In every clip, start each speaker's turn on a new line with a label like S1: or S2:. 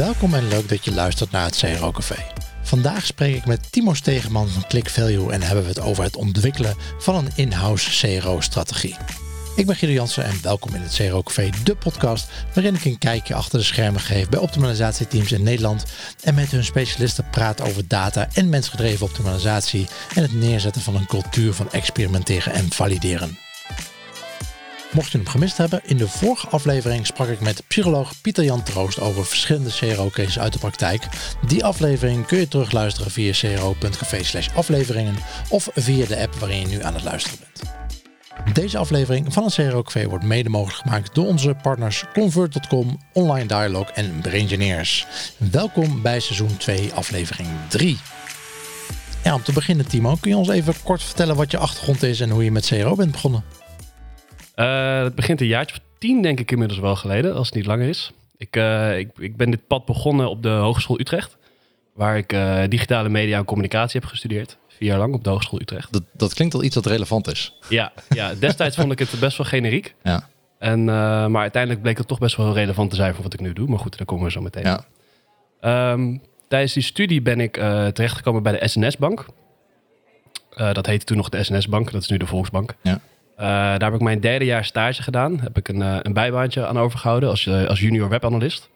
S1: Welkom en leuk dat je luistert naar het CRO Café. Vandaag spreek ik met Timo Stegeman van ClickValue en hebben we het over het ontwikkelen van een in-house CRO-strategie. Ik ben Guido Jansen en welkom in het CRO Café, de podcast waarin ik een kijkje achter de schermen geef bij optimalisatieteams in Nederland en met hun specialisten praat over data en mensgedreven optimalisatie en het neerzetten van een cultuur van experimenteren en valideren. Mocht je hem gemist hebben, in de vorige aflevering sprak ik met psycholoog Pieter Jan Troost over verschillende CRO-cases uit de praktijk. Die aflevering kun je terugluisteren via cro.café afleveringen of via de app waarin je nu aan het luisteren bent. Deze aflevering van het CRO Café wordt mede mogelijk gemaakt door onze partners Convert.com, Online Dialog en Braingineers. Welkom bij seizoen 2, aflevering 3. Ja, om te beginnen Timo, kun je ons even kort vertellen wat je achtergrond is en hoe je met CRO bent begonnen?
S2: Uh, het begint een jaartje of tien, denk ik inmiddels wel geleden, als het niet langer is. Ik, uh, ik, ik ben dit pad begonnen op de Hogeschool Utrecht, waar ik uh, digitale media en communicatie heb gestudeerd. Vier jaar lang op de Hogeschool Utrecht.
S1: Dat, dat klinkt al iets dat relevant is.
S2: Ja, ja destijds vond ik het best wel generiek.
S1: Ja.
S2: En, maar uiteindelijk bleek het toch best wel relevant te zijn voor wat ik nu doe. Maar goed, daar komen we zo meteen.
S1: Ja.
S2: Um, tijdens die studie ben ik terechtgekomen bij de SNS-bank. dat heette toen nog de SNS-bank, dat is nu de Volksbank.
S1: Ja.
S2: Uh, daar heb ik mijn derde jaar stage gedaan. Heb ik een, uh, een bijbaantje aan overgehouden als, uh, als junior webanalist.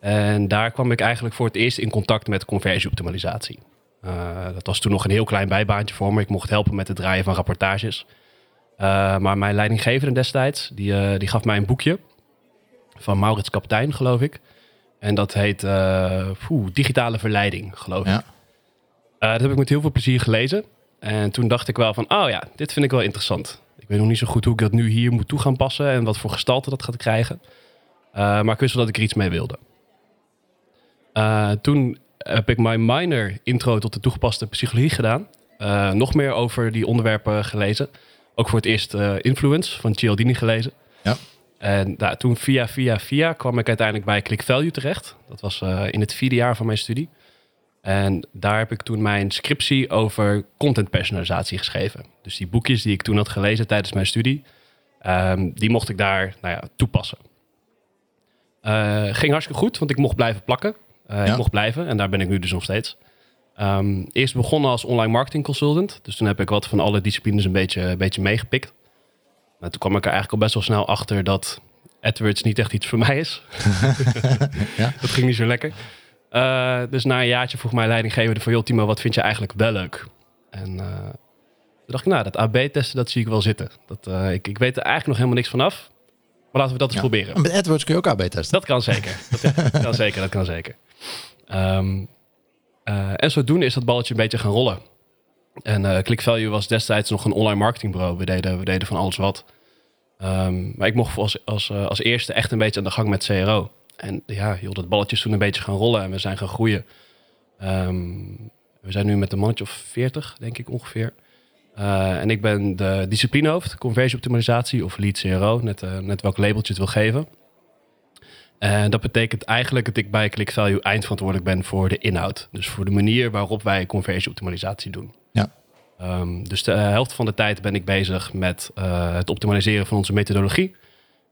S2: En daar kwam ik eigenlijk voor het eerst in contact met conversieoptimalisatie. dat was toen nog een heel klein bijbaantje voor me. Ik mocht helpen met het draaien van rapportages. maar mijn leidinggevende destijds, die, die gaf mij een boekje van Maurits Kaptein, geloof ik. En dat heet poeh, Digitale Verleiding, geloof
S1: ja.
S2: ik. dat heb ik met heel veel plezier gelezen. En toen dacht ik wel van, oh ja, dit vind ik wel interessant. Ik weet nog niet zo goed hoe ik dat nu hier moet toe gaan passen en wat voor gestalte dat gaat krijgen. Uh, maar ik wist wel dat ik er iets mee wilde. Uh, toen heb ik mijn minor intro tot de toegepaste psychologie gedaan. Uh, nog meer over die onderwerpen gelezen. Ook voor het eerst Influence van Cialdini gelezen.
S1: Ja.
S2: En nou, toen via, via, via kwam ik uiteindelijk bij Click Value terecht. Dat was in het vierde jaar van mijn studie. En daar heb ik toen mijn scriptie over contentpersonalisatie geschreven. Dus die boekjes die ik toen had gelezen tijdens mijn studie, um, die mocht ik daar nou ja, toepassen. Uh, ging hartstikke goed, want ik mocht blijven plakken. Uh, ja. Ik mocht blijven en daar ben ik nu dus nog steeds. Um, eerst begonnen als online marketing consultant. Dus toen heb ik wat van alle disciplines een beetje, een beetje meegepikt. Maar toen kwam ik er eigenlijk al best wel snel achter dat AdWords niet echt iets voor mij is.
S1: ja.
S2: Dat ging niet zo lekker. Uh, dus na een jaartje vroeg mijn leidinggevende van... joh Timo, wat vind je eigenlijk wel leuk? En uh, toen dacht ik, nou, dat AB-testen, dat zie ik wel zitten. Dat, uh, ik, ik weet er eigenlijk nog helemaal niks vanaf. Maar laten we dat eens
S1: ja.
S2: proberen.
S1: En met AdWords kun je ook AB-testen.
S2: Dat kan zeker. dat kan zeker, dat kan zeker. Um, en zodoende is dat balletje een beetje gaan rollen. En ClickValue was destijds nog een online marketingbureau. We deden, we deden van alles wat. Um, maar ik mocht als, als, als eerste echt een beetje aan de gang met CRO. En ja, joh, dat balletje is toen een beetje gaan rollen en we zijn gaan groeien. Um, we zijn nu met een mannetje of 40, denk ik ongeveer. Uh, en ik ben de disciplinehoofd, conversieoptimalisatie of lead CRO, net, uh, net welk labeltje het wil geven. En dat betekent eigenlijk dat ik bij ClickValue eindverantwoordelijk ben voor de inhoud. Dus voor de manier waarop wij conversieoptimalisatie doen.
S1: Ja.
S2: Um, dus de helft van de tijd ben ik bezig met uh, het optimaliseren van onze methodologie.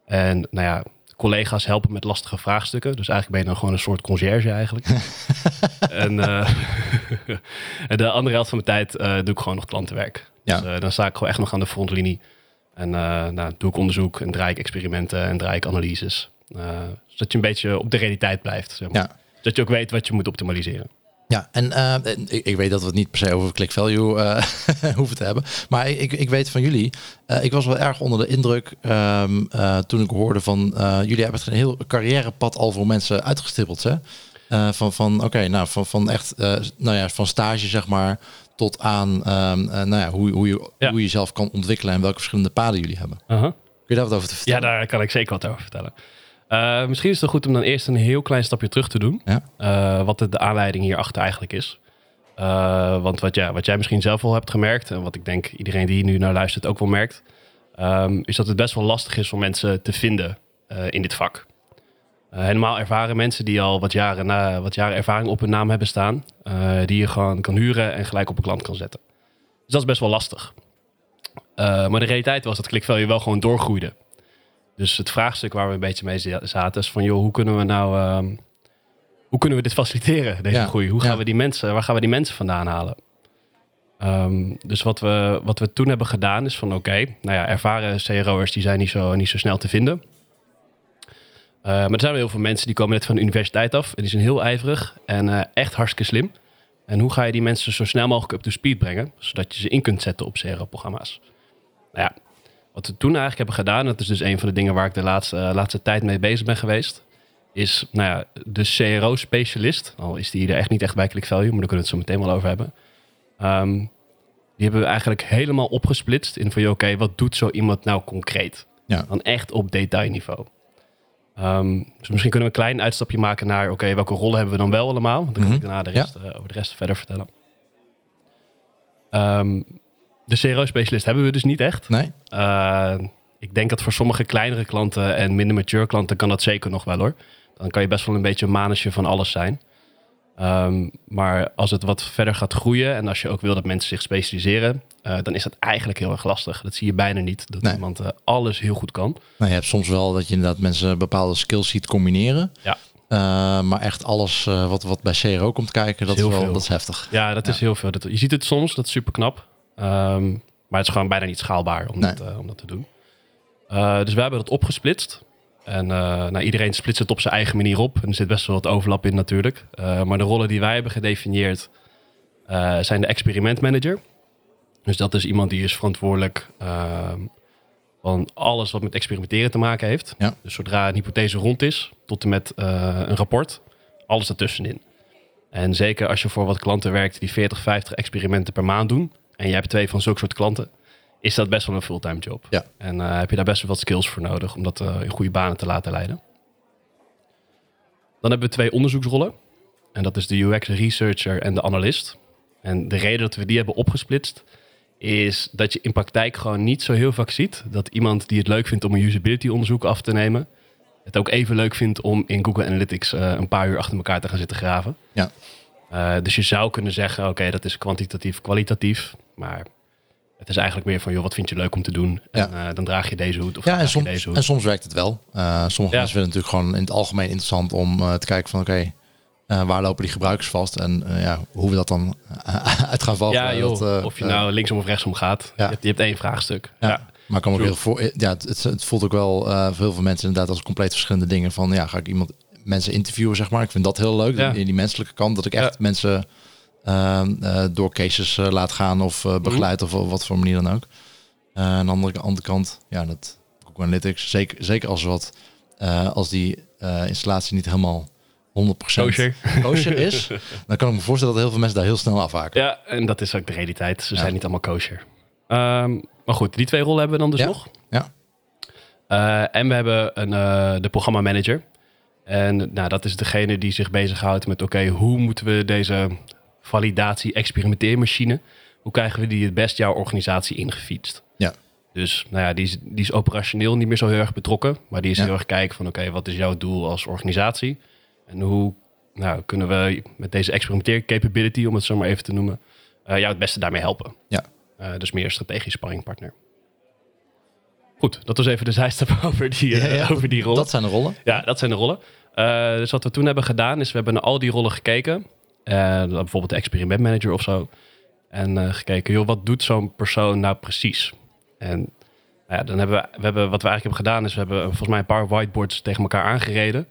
S2: En nou ja, collega's helpen met lastige vraagstukken. Dus eigenlijk ben je dan gewoon een soort conciërge eigenlijk. en, uh, en de andere helft van mijn tijd uh, doe ik gewoon nog klantenwerk.
S1: Ja.
S2: Dus, uh, dan sta ik gewoon echt nog aan de frontlinie. En nou, doe ik onderzoek en draai ik experimenten en draai ik analyses. zodat je een beetje op de realiteit blijft. Zeg maar.
S1: ja.
S2: Zodat je ook weet wat je moet optimaliseren.
S1: Ja, en uh, ik, ik, weet dat we het niet per se over click value uh, hoeven te hebben. Maar ik, ik weet van jullie, uh, ik was wel erg onder de indruk um, toen ik hoorde van jullie hebben het een heel carrièrepad al voor mensen uitgestippeld. Hè? van van oké, okay, nou van, van echt, nou ja, van stage zeg maar tot aan um, nou ja, hoe, hoe, je,
S2: Ja.
S1: hoe je jezelf kan ontwikkelen en welke verschillende paden jullie hebben.
S2: Uh-huh.
S1: Kun je daar wat over te
S2: Ja,
S1: vertellen?
S2: daar kan ik zeker wat over vertellen. Uh, misschien is het goed om dan eerst een heel klein stapje terug te doen.
S1: Ja.
S2: Uh, wat de, de aanleiding hierachter eigenlijk is. Uh, want wat, ja, wat jij misschien zelf al hebt gemerkt... en wat ik denk iedereen die nu naar luistert ook wel merkt... Um, is dat het best wel lastig is om mensen te vinden in dit vak. helemaal ervaren mensen die al wat jaren, na, wat jaren ervaring op hun naam hebben staan... die je gewoon kan huren en gelijk op een klant kan zetten. Dus dat is best wel lastig. maar de realiteit was dat ClickValue wel gewoon doorgroeide. Dus het vraagstuk waar we een beetje mee zaten is van... joh, hoe kunnen we nou... Um, hoe kunnen we dit faciliteren, deze
S1: Ja,
S2: groei? Hoe gaan
S1: ja.
S2: we die mensen, waar gaan we die mensen vandaan halen? Ehm, dus wat we, wat we toen hebben gedaan is van oké, nou ja, ervaren CRO'ers die zijn niet zo, niet zo snel te vinden. Eh, maar er zijn wel heel veel mensen die komen net van de universiteit af en die zijn heel ijverig en eh, echt hartstikke slim. En hoe ga je die mensen zo snel mogelijk up to speed brengen, zodat je ze in kunt zetten op CRO-programma's? Nou ja, wat we toen eigenlijk hebben gedaan, dat is dus een van de dingen waar ik de laatste, eh, laatste tijd mee bezig ben geweest, is nou ja, de CRO-specialist, al is die er echt niet echt bij Click Value, maar daar kunnen we het zo meteen wel over hebben. Ehm, die hebben we eigenlijk helemaal opgesplitst in van, oké, wat doet zo iemand nou concreet?
S1: Ja.
S2: Dan echt op detailniveau. Ehm, dus misschien kunnen we een klein uitstapje maken naar, oké, welke rollen hebben we dan wel allemaal? Want dan kan
S1: Mhm.
S2: ik daarna de rest, eh, over de rest verder vertellen. Ehm, de CRO-specialist hebben we dus niet echt.
S1: Nee?
S2: Uh, ik denk dat voor sommige kleinere klanten en minder mature klanten kan dat zeker nog wel hoor. Dan kan je best wel een beetje een manetje van alles zijn. Um, maar als het wat verder gaat groeien en als je ook wil dat mensen zich specialiseren, uh, dan is dat eigenlijk heel erg lastig. Dat zie je bijna niet, dat
S1: Nee.
S2: iemand uh, alles heel goed kan.
S1: Nou, je hebt soms wel dat je inderdaad mensen bepaalde skills ziet combineren.
S2: Ja.
S1: Uh, maar echt alles wat, wat bij CRO komt kijken, dat is,
S2: heel
S1: wel
S2: veel.
S1: dat is heftig.
S2: Ja, dat is heel veel. Dat, je ziet het soms, dat is super knap. Um, maar het is gewoon bijna niet schaalbaar om,
S1: Nee.
S2: dat, uh, om dat te doen. Uh, dus we hebben dat opgesplitst. En uh, nou, iedereen splitst het op zijn eigen manier op. En er zit best wel wat overlap in natuurlijk. Maar de rollen die wij hebben gedefinieerd zijn de experimentmanager. Dus dat is iemand die is verantwoordelijk uh, van alles wat met experimenteren te maken heeft.
S1: Ja.
S2: Dus zodra een hypothese rond is, tot en met een rapport, alles ertussenin. En zeker als je voor wat klanten werkt die 40, 50 experimenten per maand doen. En je hebt twee van zulke soort klanten is dat best wel een fulltime job.
S1: Ja.
S2: En uh, heb je daar best wel wat skills voor nodig om dat uh, in goede banen te laten leiden. Dan hebben we twee onderzoeksrollen. En dat is de UX researcher en de analist. En de reden dat we die hebben opgesplitst is dat je in praktijk gewoon niet zo heel vaak ziet dat iemand die het leuk vindt om een usability onderzoek af te nemen, het ook even leuk vindt om in Google Analytics uh, een paar uur achter elkaar te gaan zitten graven.
S1: Ja.
S2: Uh, dus je zou kunnen zeggen, oké, dat is kwantitatief, kwalitatief, maar het is eigenlijk meer van, joh, wat vind je leuk om te doen?
S1: Ja.
S2: En uh, dan draag je deze hoed of
S1: Ja, en soms,
S2: deze hoed.
S1: en soms werkt het wel. Uh, sommige
S2: Ja.
S1: mensen vinden het natuurlijk gewoon in het algemeen interessant om te kijken van oké, waar lopen die gebruikers vast en ja, hoe we dat dan uit gaan vallen.
S2: ja, joh,
S1: dat,
S2: of je nou linksom of rechtsom gaat. Je, hebt, je hebt één vraagstuk.
S1: Ja. Maar ik kan ook heel voor, ja, het, het voelt ook wel uh, voor heel veel mensen inderdaad als compleet verschillende dingen. Van ja, ga ik iemand mensen interviewen, zeg maar. Ik vind dat heel leuk.
S2: Ja.
S1: In die menselijke kant, dat ik echt
S2: Ja.
S1: mensen uh, uh, door cases uh, laat gaan of uh, begeleid of op wat voor manier dan ook. Uh, aan de andere, andere kant, ja, dat Google Analytics, zeker, zeker als wat, uh, als die uh, installatie niet helemaal 100%
S2: Kosher.
S1: kosher is, dan kan ik me voorstellen dat heel veel mensen daar heel snel afhaken.
S2: Ja, en dat is ook de realiteit. Ze
S1: Ja.
S2: zijn niet allemaal kosher. Ehm, maar goed, die twee rollen hebben we dan dus
S1: Ja.
S2: nog.
S1: Ja.
S2: Eh, en we hebben een, eh, de programmamanager. En nou, dat is degene die zich bezighoudt met... oké, hoe moeten we deze validatie-experimenteermachine... hoe krijgen we die het best jouw organisatie ingefietst?
S1: Ja.
S2: Dus nou ja, die is, die is operationeel niet meer zo heel erg betrokken. Maar die is
S1: Ja.
S2: heel erg kijken van... oké, wat is jouw doel als organisatie? En hoe nou, kunnen we met deze experimenteer-capability... om het zo maar even te noemen... eh, jou het beste daarmee helpen?
S1: Ja.
S2: Eh, dus meer strategisch sparringpartner. Goed, dat was even de zijstap over die, eh,
S1: Ja, ja,
S2: over die rol.
S1: Dat zijn de rollen.
S2: Ja, dat zijn de rollen. Eh, dus wat we toen hebben gedaan, is we hebben naar al die rollen gekeken. Eh, bijvoorbeeld de experimentmanager of zo. En gekeken, joh, wat doet zo'n persoon nou precies? En nou dan hebben we, we hebben, wat we eigenlijk hebben gedaan, is we hebben volgens mij een paar whiteboards tegen elkaar aangereden.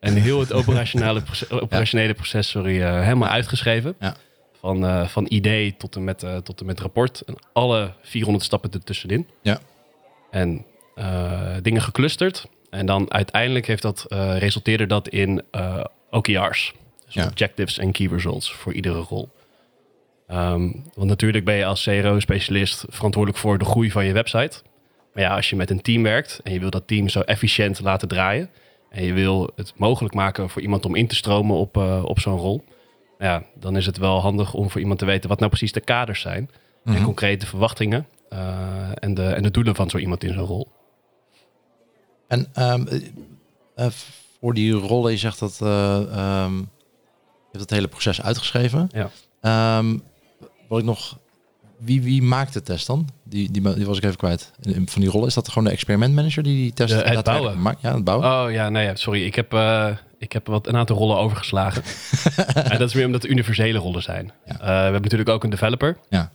S2: En heel het operationele, proces, operationele proces sorry, helemaal uitgeschreven.
S1: Ja.
S2: Van, van idee tot en, met, tot en met rapport. En alle 400 stappen ertussenin.
S1: Ja.
S2: En eh, dingen geclusterd. En dan uiteindelijk heeft dat, eh, resulteerde dat in eh, OKR's. Dus
S1: Ja.
S2: objectives en key results voor iedere rol. Ehm, want natuurlijk ben je als CRO-specialist verantwoordelijk voor de groei van je website. Maar ja, als je met een team werkt en je wil dat team zo efficiënt laten draaien. En je wil het mogelijk maken voor iemand om in te stromen op, op zo'n rol. Ja, dan is het wel handig om voor iemand te weten wat nou precies de kaders zijn. En
S1: Mhm.
S2: concrete verwachtingen. Eh, en, de, en de doelen van zo iemand in zo'n rol.
S1: En ehm, eh, eh, voor die rollen, je zegt dat ehm, je hebt het hele proces uitgeschreven.
S2: Ja.
S1: Ehm, wat ik nog, wie, wie maakt de test dan? die, die, die was ik even kwijt. Van die rollen, is dat gewoon de experimentmanager die die test
S2: De- het bouwen.
S1: maakt? Ja, het bouwen.
S2: Oh ja, nee, sorry. Ik heb, ik heb wat, een aantal rollen overgeslagen. en dat is meer omdat het universele rollen zijn.
S1: Ja.
S2: We hebben natuurlijk ook een developer.
S1: Ja.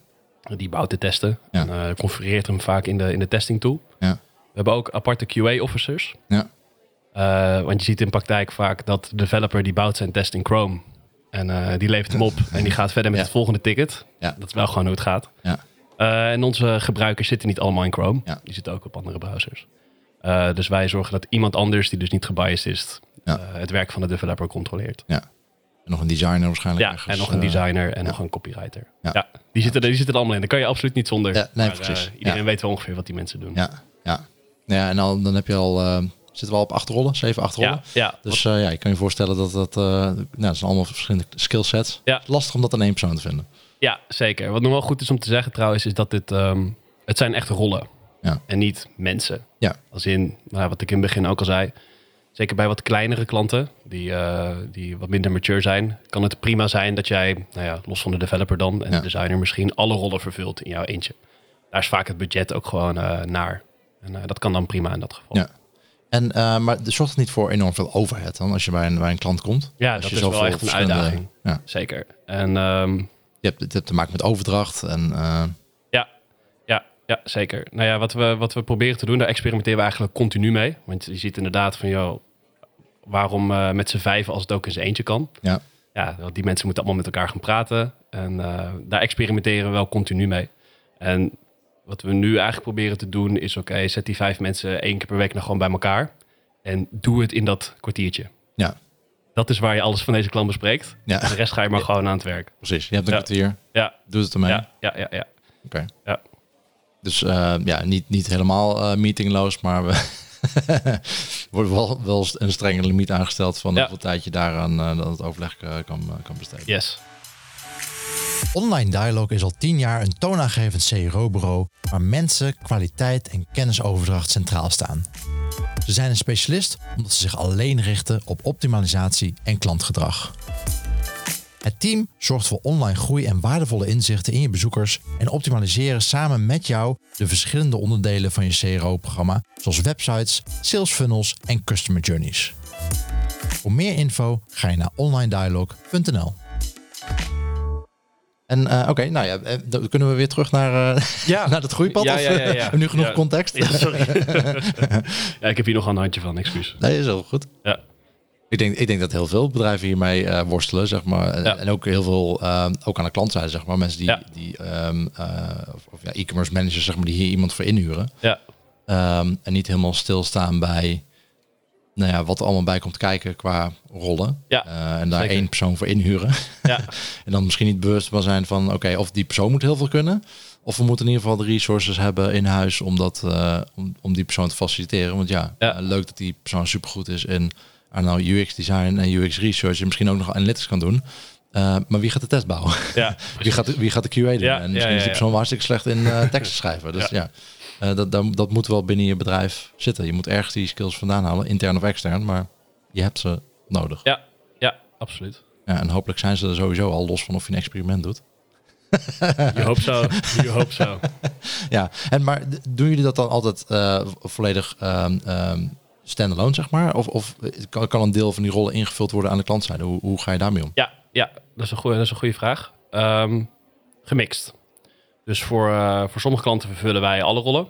S2: Die bouwt de testen.
S1: Ja.
S2: En eh, configureert hem vaak in de, in de testing tool.
S1: Ja.
S2: We hebben ook aparte QA-officers.
S1: Ja.
S2: want je ziet in praktijk vaak dat de developer die bouwt zijn test in Chrome. En eh, die levert hem op en die gaat verder met
S1: Ja.
S2: het volgende ticket.
S1: Ja.
S2: Dat is wel gewoon hoe het gaat.
S1: Ja.
S2: Eh, en onze gebruikers zitten niet allemaal in Chrome.
S1: Ja.
S2: Die zitten ook op andere browsers. Eh, dus wij zorgen dat iemand anders, die dus niet gebiased is,
S1: Ja.
S2: eh, het werk van de developer controleert.
S1: En nog een designer waarschijnlijk.
S2: Ja,
S1: ergens,
S2: en nog een
S1: eh,
S2: designer en nog een copywriter.
S1: Ja.
S2: Die, zitten, er- die zitten er allemaal in. Daar kan je absoluut niet zonder.
S1: Ja, nee,
S2: Maar, eh,
S1: precies.
S2: iedereen weet wel ongeveer wat die mensen doen.
S1: Ja, ja. ja en dan, dan heb je al, eh, zitten we al op acht rollen, zeven, acht rollen.
S2: ja, ja.
S1: Dus ja, je kan je voorstellen dat dat, nou, dat zijn allemaal verschillende skillsets.
S2: Ja.
S1: Lastig om dat in één persoon te vinden.
S2: Ja, zeker. Wat nog wel goed is om te zeggen trouwens, is dat dit... ehm, het zijn echte rollen.
S1: Ja.
S2: En niet mensen.
S1: Ja.
S2: Als in, nou, wat ik in het begin ook al zei... Zeker bij wat kleinere klanten, die, eh, die wat minder mature zijn... kan het prima zijn dat jij, nou ja, los van de developer dan... en
S1: Ja.
S2: de designer misschien alle rollen vervult in jouw eentje. Daar is vaak het budget ook gewoon eh, naar. En eh, dat kan dan prima in dat geval.
S1: Ja. En, eh, maar er zorgt het niet voor enorm veel overhead dan als je bij een, bij een klant komt?
S2: Ja,
S1: Als
S2: dat
S1: je
S2: is wel echt een uitdaging.
S1: Ja.
S2: Zeker. En ehm,
S1: Je hebt, het hebt te maken met overdracht en
S2: Ja, zeker. Nou ja, wat we, wat we proberen te doen, daar experimenteren we eigenlijk continu mee. Want je ziet inderdaad van, joh, waarom eh, met z'n vijven als het ook in zijn eentje kan?
S1: ja.
S2: Ja, want die mensen moeten allemaal met elkaar gaan praten. En eh, daar experimenteren we wel continu mee. En wat we nu eigenlijk proberen te doen is, oké, zet die vijf mensen één keer per week nog gewoon bij elkaar. En doe het in dat kwartiertje.
S1: Ja.
S2: Dat is waar je alles van deze klant bespreekt.
S1: Ja.
S2: De rest ga je maar gewoon aan het werk.
S1: precies. Je hebt een
S2: Ja.
S1: kwartier,
S2: Ja,
S1: doe het ermee.
S2: ja, ja, ja. ja.
S1: Oké.
S2: Ja.
S1: Dus eh, ja, niet, niet helemaal eh, meetingloos, maar we wordt wel, wel een strenge limiet aangesteld van
S2: Ja.
S1: hoeveel tijd je daaraan eh, dan het overleg kan, kan besteden.
S2: Yes.
S3: Online Dialog is al tien jaar een toonaangevend CRO-bureau waar mensen, kwaliteit en kennisoverdracht centraal staan. Ze zijn een specialist omdat ze zich alleen richten op optimalisatie en klantgedrag. Het team zorgt voor online groei en waardevolle inzichten in je bezoekers en optimaliseren samen met jou de verschillende onderdelen van je CRO-programma, zoals websites, sales funnels en customer journeys. Voor meer info ga je naar onlinedialog.nl.
S1: En eh, oké, nou ja, eh, dan kunnen we weer terug naar, eh,
S2: Ja.
S1: naar het groeipad?
S2: Ja,
S1: of,
S2: ja, ja,
S1: nu genoeg context?
S2: Ja, sorry. ja, ik heb hier nog een handje van, excuus.
S1: Nee, is heel goed.
S2: Ja.
S1: Ik denk, ik denk dat heel veel bedrijven hiermee eh, worstelen, zeg maar. En,
S2: Ja.
S1: en ook heel veel, eh, ook aan de klantzijde, zeg maar. Mensen die,
S2: Ja.
S1: die ehm, eh, of, of ja, e-commerce managers, zeg maar, die hier iemand voor inhuren.
S2: Ja,
S1: Ehm, en niet helemaal stilstaan bij, nou ja, wat er allemaal bij komt kijken qua rollen.
S2: Ja,
S1: en daar
S2: zeker.
S1: één persoon voor inhuren.
S2: ja,
S1: en dan misschien niet bewust van zijn van, oké, of die persoon moet heel veel kunnen. Of we moeten in ieder geval de resources hebben in huis om, dat, om, om die persoon te faciliteren. Want ja, leuk dat die persoon supergoed is in aan nou UX design en UX research. En misschien ook nog analytics kan doen. Eh, maar wie gaat de test bouwen?
S2: ja.
S1: Wie gaat, de- wie gaat de QA doen?
S2: Ja,
S1: en misschien
S2: ja,
S1: is die persoon hartstikke slecht in eh, teksten schrijven. Dus ja, Eh, dat, dat, dat moet wel binnen je bedrijf zitten. Je moet ergens die skills vandaan halen, intern of extern. Maar je hebt ze nodig.
S2: Ja, ja, absoluut.
S1: Ja, en hopelijk zijn ze er sowieso al los van of je een experiment doet.
S2: Je hoopt zo, je hoopt zo.
S1: Ja, en maar doen jullie dat dan altijd volledig ehm ehm standalone, zeg maar? Of, of kan, kan een deel van die rollen ingevuld worden aan de klantzijde? Hoe, hoe ga je daarmee om?
S2: Ja, ja dat, is een goede, dat is een goede vraag. Ehm, gemixt. Dus voor, eh, voor sommige klanten vervullen wij alle rollen.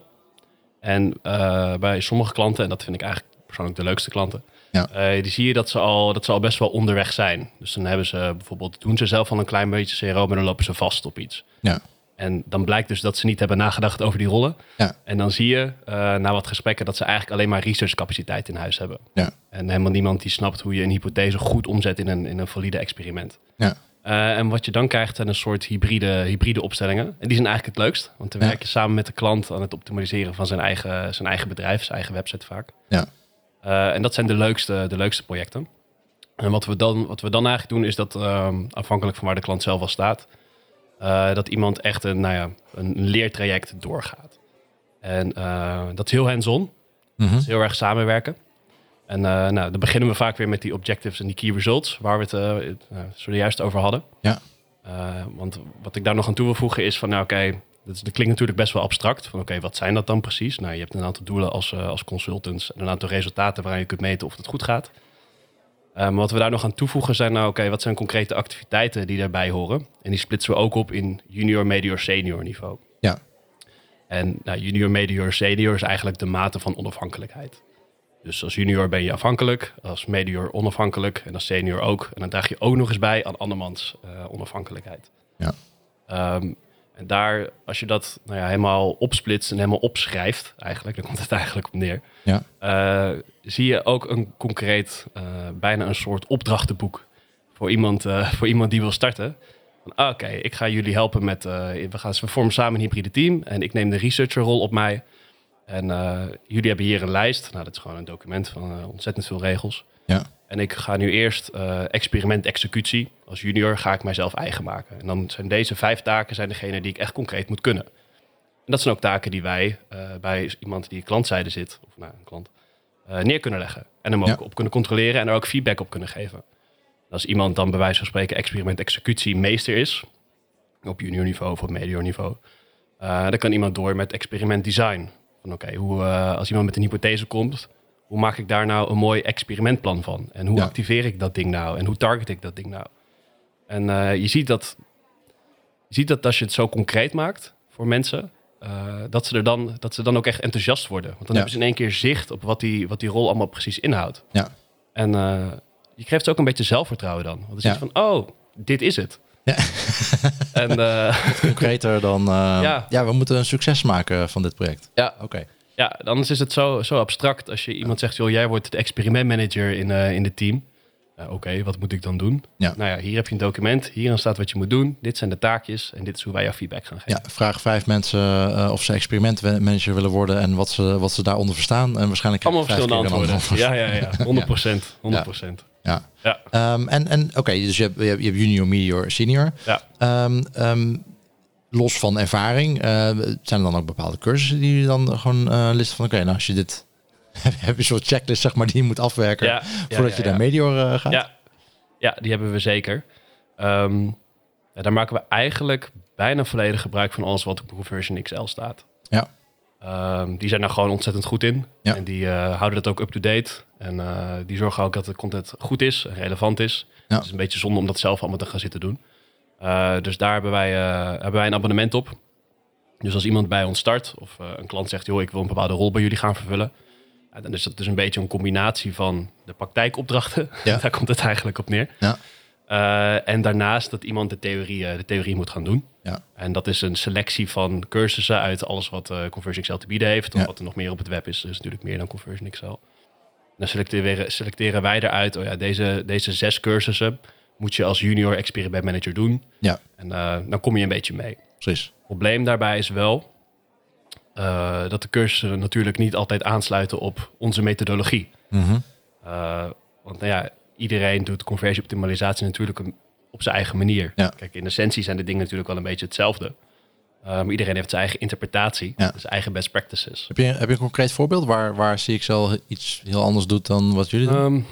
S2: En eh, bij sommige klanten, en dat vind ik eigenlijk persoonlijk de leukste klanten,
S1: Ja.
S2: eh, die zie je dat ze, al, dat ze al best wel onderweg zijn. Dus dan hebben ze bijvoorbeeld, doen ze zelf al een klein beetje CRO, maar dan lopen ze vast op iets.
S1: Ja,
S2: En dan blijkt dus dat ze niet hebben nagedacht over die rollen.
S1: ja,
S2: En dan zie je eh, na wat gesprekken dat ze eigenlijk alleen maar researchcapaciteit in huis hebben.
S1: ja,
S2: En helemaal niemand die snapt hoe je een hypothese goed omzet in een, in een valide experiment.
S1: ja,
S2: Eh, en wat je dan krijgt zijn een soort hybride, hybride opstellingen. En die zijn eigenlijk het leukst. Want dan werk je samen met de klant aan het optimaliseren van zijn eigen, zijn eigen bedrijf, zijn eigen website vaak.
S1: ja,
S2: Eh, en dat zijn de leukste, de leukste projecten. En wat we dan, wat we dan eigenlijk doen is dat, ehm, afhankelijk van waar de klant zelf al staat, eh, dat iemand echt een, nou ja, een leertraject doorgaat. En eh, dat is heel hands-on.
S1: Mhm.
S2: Heel erg samenwerken. En eh, nou, dan beginnen we vaak weer met die objectives en die key results, waar we het zojuist over hadden.
S1: ja,
S2: want wat ik daar nog aan toe wil voegen is van, nou oké, Dat, is, dat klinkt natuurlijk best wel abstract. Van oké, wat zijn dat dan precies? Nou, je hebt een aantal doelen als, als consultants en een aantal resultaten waaraan je kunt meten of het goed gaat. Maar wat we daar nog aan toevoegen zijn nou, oké, wat zijn concrete activiteiten die daarbij horen? En die splitsen we ook op in junior, medior, senior niveau.
S1: Ja.
S2: En nou, junior, medior, senior is eigenlijk de mate van onafhankelijkheid. Dus als junior ben je afhankelijk, als medior onafhankelijk en als senior ook. En dan draag je ook nog eens bij aan andermans uh, onafhankelijkheid.
S1: Ja.
S2: Um, en daar, als je dat nou ja, helemaal opsplitst en helemaal opschrijft, eigenlijk, dan komt het eigenlijk op neer.
S1: Ja.
S2: Uh, zie je ook een concreet, uh, bijna een soort opdrachtenboek voor iemand, uh, voor iemand die wil starten. Oké, okay, ik ga jullie helpen met, we, gaan, we vormen samen een hybride team en ik neem de researcherrol op mij. En jullie hebben hier een lijst. Nou, dat is gewoon een document van ontzettend veel regels.
S1: Ja.
S2: En ik ga nu eerst uh, experiment executie. Als junior ga ik mijzelf eigen maken. En dan zijn deze vijf taken zijn degene die ik echt concreet moet kunnen. En dat zijn ook taken die wij uh, bij iemand die klantzijde zit, of nou, een klant, uh, neer kunnen leggen. En hem ook
S1: Ja.
S2: op kunnen controleren en er ook feedback op kunnen geven. En als iemand dan bij wijze van spreken experiment executie meester is, op junior niveau of op medior niveau, dan kan iemand door met experiment design. Van oké, hoe als iemand met een hypothese komt, hoe maak ik daar nou een mooi experimentplan van? En hoe
S1: Ja.
S2: activeer ik dat ding nou? En hoe target ik dat ding nou? En uh, je, ziet dat, je ziet dat als je het zo concreet maakt voor mensen, uh, dat, ze er dan, dat ze dan ook echt enthousiast worden. Want dan
S1: Ja.
S2: hebben ze in één keer zicht op wat die, wat die rol allemaal precies inhoudt.
S1: Ja.
S2: En uh, je geeft ze ook een beetje zelfvertrouwen dan. Want dan
S1: Ja.
S2: van, oh, dit is het.
S1: Ja.
S2: en
S1: Concreter dan, eh,
S2: Ja.
S1: ja. we moeten een succes maken van dit project.
S2: ja,
S1: Oké.
S2: Ja, anders is het zo, zo abstract als je iemand zegt, joh, jij wordt de experimentmanager in, uh, in het team. Uh, Oké, wat moet ik dan doen?
S1: Ja.
S2: Nou ja, hier heb je een document, hierin staat wat je moet doen. Dit zijn de taakjes en dit is hoe wij jou feedback gaan geven.
S1: Ja, vraag vijf mensen uh, of ze experimentmanager willen worden en wat ze, wat ze daaronder verstaan. En waarschijnlijk
S2: Allemaal verschillende antwoorden. Ja, ja, ja, 100 procent. 100 procent.
S1: Ja.
S2: Ja.
S1: Um, en en oké, dus je hebt, je hebt je hebt junior, medior, senior.
S2: Ja.
S1: Um, um, los van ervaring, uh, zijn er dan ook bepaalde cursussen die je dan gewoon uh, listen van, oké, nou als je dit, heb je een soort checklist zeg maar die je moet afwerken
S2: Ja,
S1: voordat
S2: ja,
S1: je naar medior uh, gaat?
S2: Ja. ja, die hebben we zeker. Ehm, ja, daar maken we eigenlijk bijna volledig gebruik van alles wat op Conversion XL staat.
S1: Ja.
S2: Ehm, die zijn daar gewoon ontzettend goed in.
S1: Ja.
S2: En die uh, houden dat ook up-to-date. En uh, die zorgen ook dat de content goed is en relevant is.
S1: Ja.
S2: Het is een beetje zonde om dat zelf allemaal te gaan zitten doen. Uh, dus daar hebben wij, hebben wij een abonnement op. Dus als iemand bij ons start of uh, een klant zegt, joh, ik wil een bepaalde rol bij jullie gaan vervullen. Dan is dat dus een beetje een combinatie van de praktijkopdrachten.
S1: Ja.
S2: Daar komt het eigenlijk op neer.
S1: Ja.
S2: Uh, en daarnaast dat iemand de theorie, uh, de theorie moet gaan doen.
S1: Ja.
S2: En dat is een selectie van cursussen uit alles wat uh, Conversion XL te bieden heeft. Of
S1: Ja.
S2: wat er nog meer op het web is. Er is natuurlijk meer dan Conversion. En dan selecteren, selecteren wij eruit, oh ja, deze, deze zes cursussen moet je als junior experiment manager doen.
S1: Ja.
S2: En uh, dan kom je een beetje mee.
S1: Precies.
S2: Het probleem daarbij is wel uh, dat de cursussen natuurlijk niet altijd aansluiten op onze methodologie.
S1: Mm -hmm.
S2: uh, want nou ja, iedereen doet conversieoptimalisatie natuurlijk op zijn eigen manier.
S1: Ja.
S2: Kijk, in essentie zijn de dingen natuurlijk wel een beetje hetzelfde. Maar iedereen heeft zijn eigen interpretatie,
S1: Ja.
S2: zijn eigen best practices.
S1: Heb je, heb je een concreet voorbeeld waar, waar CXL iets heel anders doet dan wat jullie doen?
S2: Um,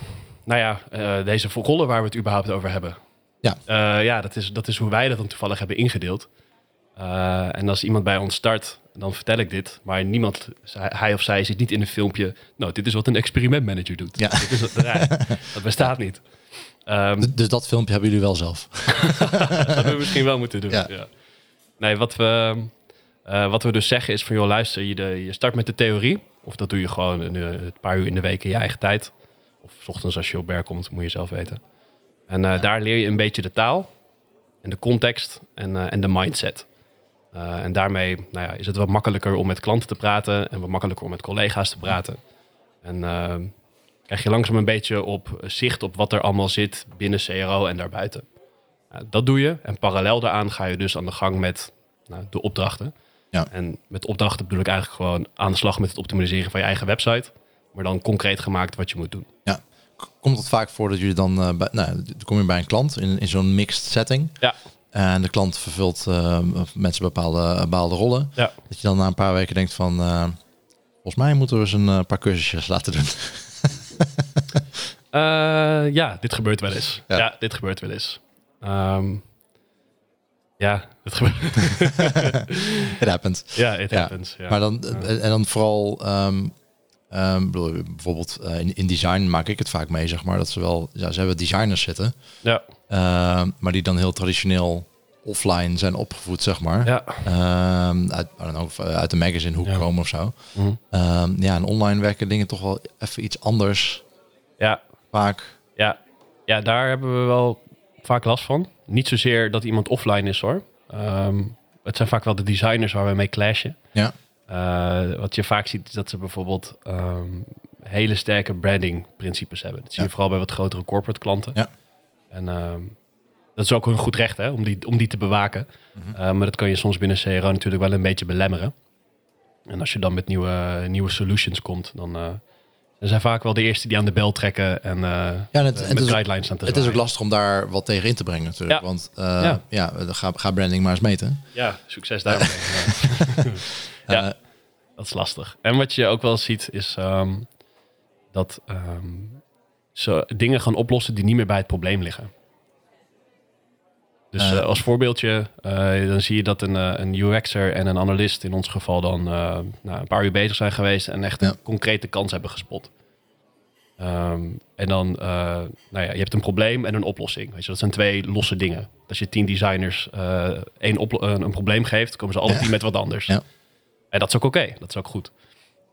S2: nou ja, uh, deze rollen waar we het überhaupt over hebben.
S1: Ja,
S2: uh, ja dat, is, dat is hoe wij dat dan toevallig hebben ingedeeld. Uh, en als iemand bij ons start, dan vertel ik dit. Maar niemand, hij of zij zit niet in een filmpje. Nou, dit is wat een experimentmanager doet.
S1: Ja.
S2: Dit is wat, dat bestaat niet.
S1: Um, dus dat filmpje hebben jullie wel zelf?
S2: dat hebben we misschien wel moeten doen.
S1: Ja.
S2: Ja. Nee, wat we, uh, wat we dus zeggen is van... joh, luister, je, de, je start met de theorie. Of dat doe je gewoon een, een, paar uur in de week in je eigen tijd. Of 's ochtends als je op werk komt, moet je zelf weten. En uh, daar leer je een beetje de taal en de context en, uh, en de mindset. Uh, en daarmee nou ja, is het wat makkelijker om met klanten te praten en wat makkelijker om met collega's te praten. En krijg je langzaam een beetje op zicht op wat er allemaal zit binnen CRO en daarbuiten. Dat doe je. En parallel daaraan ga je dus aan de gang met nou, de opdrachten.
S1: Ja.
S2: En met opdrachten bedoel ik eigenlijk gewoon aan de slag met het optimaliseren van je eigen website. Maar dan concreet gemaakt wat je moet doen.
S1: Ja. Komt het vaak voor dat jullie dan, uh, bij, nou, dan kom je bij een klant in, in zo'n mixed setting.
S2: Ja.
S1: En de klant vervult uh, zijn bepaalde, bepaalde rollen.
S2: Ja.
S1: Dat je dan na een paar weken denkt van, uh, volgens mij moeten we eens een uh, paar cursusjes laten doen.
S2: Ja, dit gebeurt wel eens.
S1: Ja.
S2: Ja, dit gebeurt wel eens. Um, Ja, het gebeurt.
S1: It happens.
S2: ja, it happens. Ja.
S1: Maar dan, en en dan vooral, ehm, bedoel, bijvoorbeeld eh, in, in design maak ik het vaak mee, zeg maar. Dat ze wel, ja, ze hebben designers zitten,
S2: ja,
S1: ehm, maar die dan heel traditioneel offline zijn opgevoed, zeg maar.
S2: ja.
S1: Ehm, uit, know, eh, uit de magazine hoek
S2: Ja.
S1: komen of zo.
S2: Mhm.
S1: Ja, en online werken dingen toch wel even iets anders
S2: ja,
S1: vaak.
S2: ja. Ja, daar hebben we wel vaak last van. Niet zozeer dat iemand offline is hoor. Het zijn vaak wel de designers waar we mee clashen.
S1: Ja.
S2: Eh, wat je vaak ziet is dat ze bijvoorbeeld ehm, hele sterke branding principes hebben. Dat zie je
S1: Ja.
S2: vooral bij wat grotere corporate klanten.
S1: Ja.
S2: En ehm, dat is ook een goed recht hè, om, die, om die te bewaken.
S1: Mhm.
S2: Eh, maar dat kan je soms binnen CRO natuurlijk wel een beetje belemmeren. En als je dan met nieuwe, nieuwe solutions komt, dan uh, zijn vaak wel de eerste die aan de bel trekken en, uh,
S1: Ja, en het, het
S2: met
S1: is,
S2: guidelines staan te
S1: het is ook lastig om daar wat tegen in te brengen natuurlijk.
S2: Ja.
S1: Want
S2: Ja.
S1: ja. ja, ga, ga branding maar eens meten.
S2: Ja, succes daarmee. Ja.
S1: Eh,
S2: Dat is lastig. En wat je ook wel ziet is ehm, dat ehm, ze dingen gaan oplossen die niet meer bij het probleem liggen. Dus
S1: Eh.
S2: eh, als voorbeeldje, dan zie je dat een, eh, een UX'er en een analist in ons geval dan nou, een paar uur bezig zijn geweest en echt
S1: Ja.
S2: een concrete kans hebben gespot. Ehm, en dan, nou ja, je hebt een probleem en een oplossing. Weet je, dat zijn twee losse dingen. Als je tien designers één een, een probleem geeft, komen ze alle
S1: Ja.
S2: tien met wat anders.
S1: Ja.
S2: En dat is ook oké, dat is ook goed.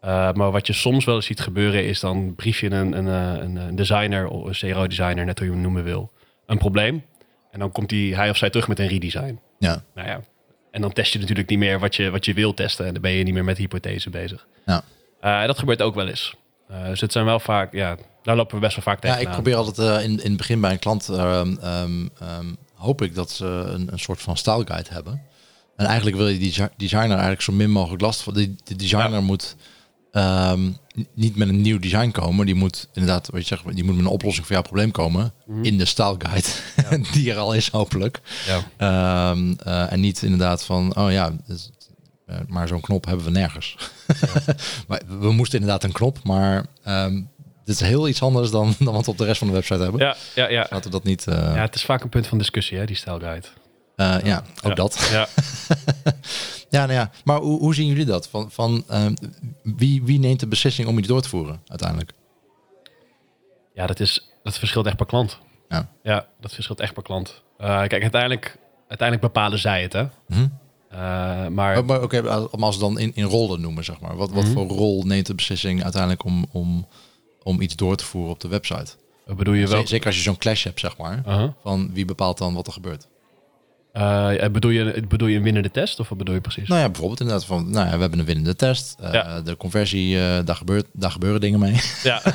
S2: Eh, maar wat je soms wel eens ziet gebeuren is dan brief je een, een, eh, een, een designer of een CRO-designer, net hoe je hem noemen wil, een probleem. En dan komt die, hij of zij terug met een redesign.
S1: ja.
S2: Nou ja, en dan test je natuurlijk niet meer wat je, wat je wil testen. En dan ben je niet meer met hypothese bezig.
S1: Ja.
S2: Eh, dat gebeurt ook wel eens. Dus het zijn wel vaak, ja, daar lopen we best wel vaak
S1: Ja,
S2: tegen.
S1: ik probeer altijd in, in het begin bij een klant, ehm, hoop ik dat ze een, een soort van style guide hebben. En eigenlijk wil je die desi- designer eigenlijk zo min mogelijk last van. Die, de designer
S2: Ja.
S1: moet ehm, niet met een nieuw design komen. Die moet inderdaad, wat je zegt, die moet met een oplossing voor jouw probleem komen. In de style guide, die er al is hopelijk.
S2: Ja.
S1: Ehm, eh, en niet inderdaad van, oh ja, dus, eh, maar zo'n knop hebben we nergens. maar we moesten inderdaad een knop, maar ehm, dit is heel iets anders dan, dan wat we op de rest van de website hebben.
S2: Ja, ja, ja.
S1: Laten we dat niet... eh,
S2: ja,
S1: ja,
S2: het is vaak een punt van discussie, hè, die stijlguide.
S1: Ja, ook
S2: Ja.
S1: dat.
S2: Ja.
S1: Ja, nou ja. Maar hoe, hoe zien jullie dat? Van, van, ehm, wie, wie neemt de beslissing om iets door te voeren uiteindelijk?
S2: Ja, dat, is, dat verschilt echt per klant.
S1: Ja.
S2: Ja, dat verschilt echt per klant. Eh, kijk, uiteindelijk, uiteindelijk bepalen zij het, hè. Eh, maar
S1: Maar, oké, als- als we dan in, in rollen noemen, zeg maar. Wat, wat
S2: Mhm.
S1: voor rol neemt de beslissing uiteindelijk om, om, om iets door te voeren op de website?
S2: bedoel je wel...
S1: Zeker als je zo'n clash hebt, zeg maar.
S2: Uh-huh.
S1: Van wie bepaalt dan wat er gebeurt?
S2: Eh, bedoel, je, bedoel je een winnende test, of wat bedoel je precies?
S1: Nou ja, bijvoorbeeld inderdaad van, nou ja, we hebben een winnende test. Eh,
S2: Ja.
S1: De conversie, daar, gebeurt, daar gebeuren dingen mee.
S2: Ja.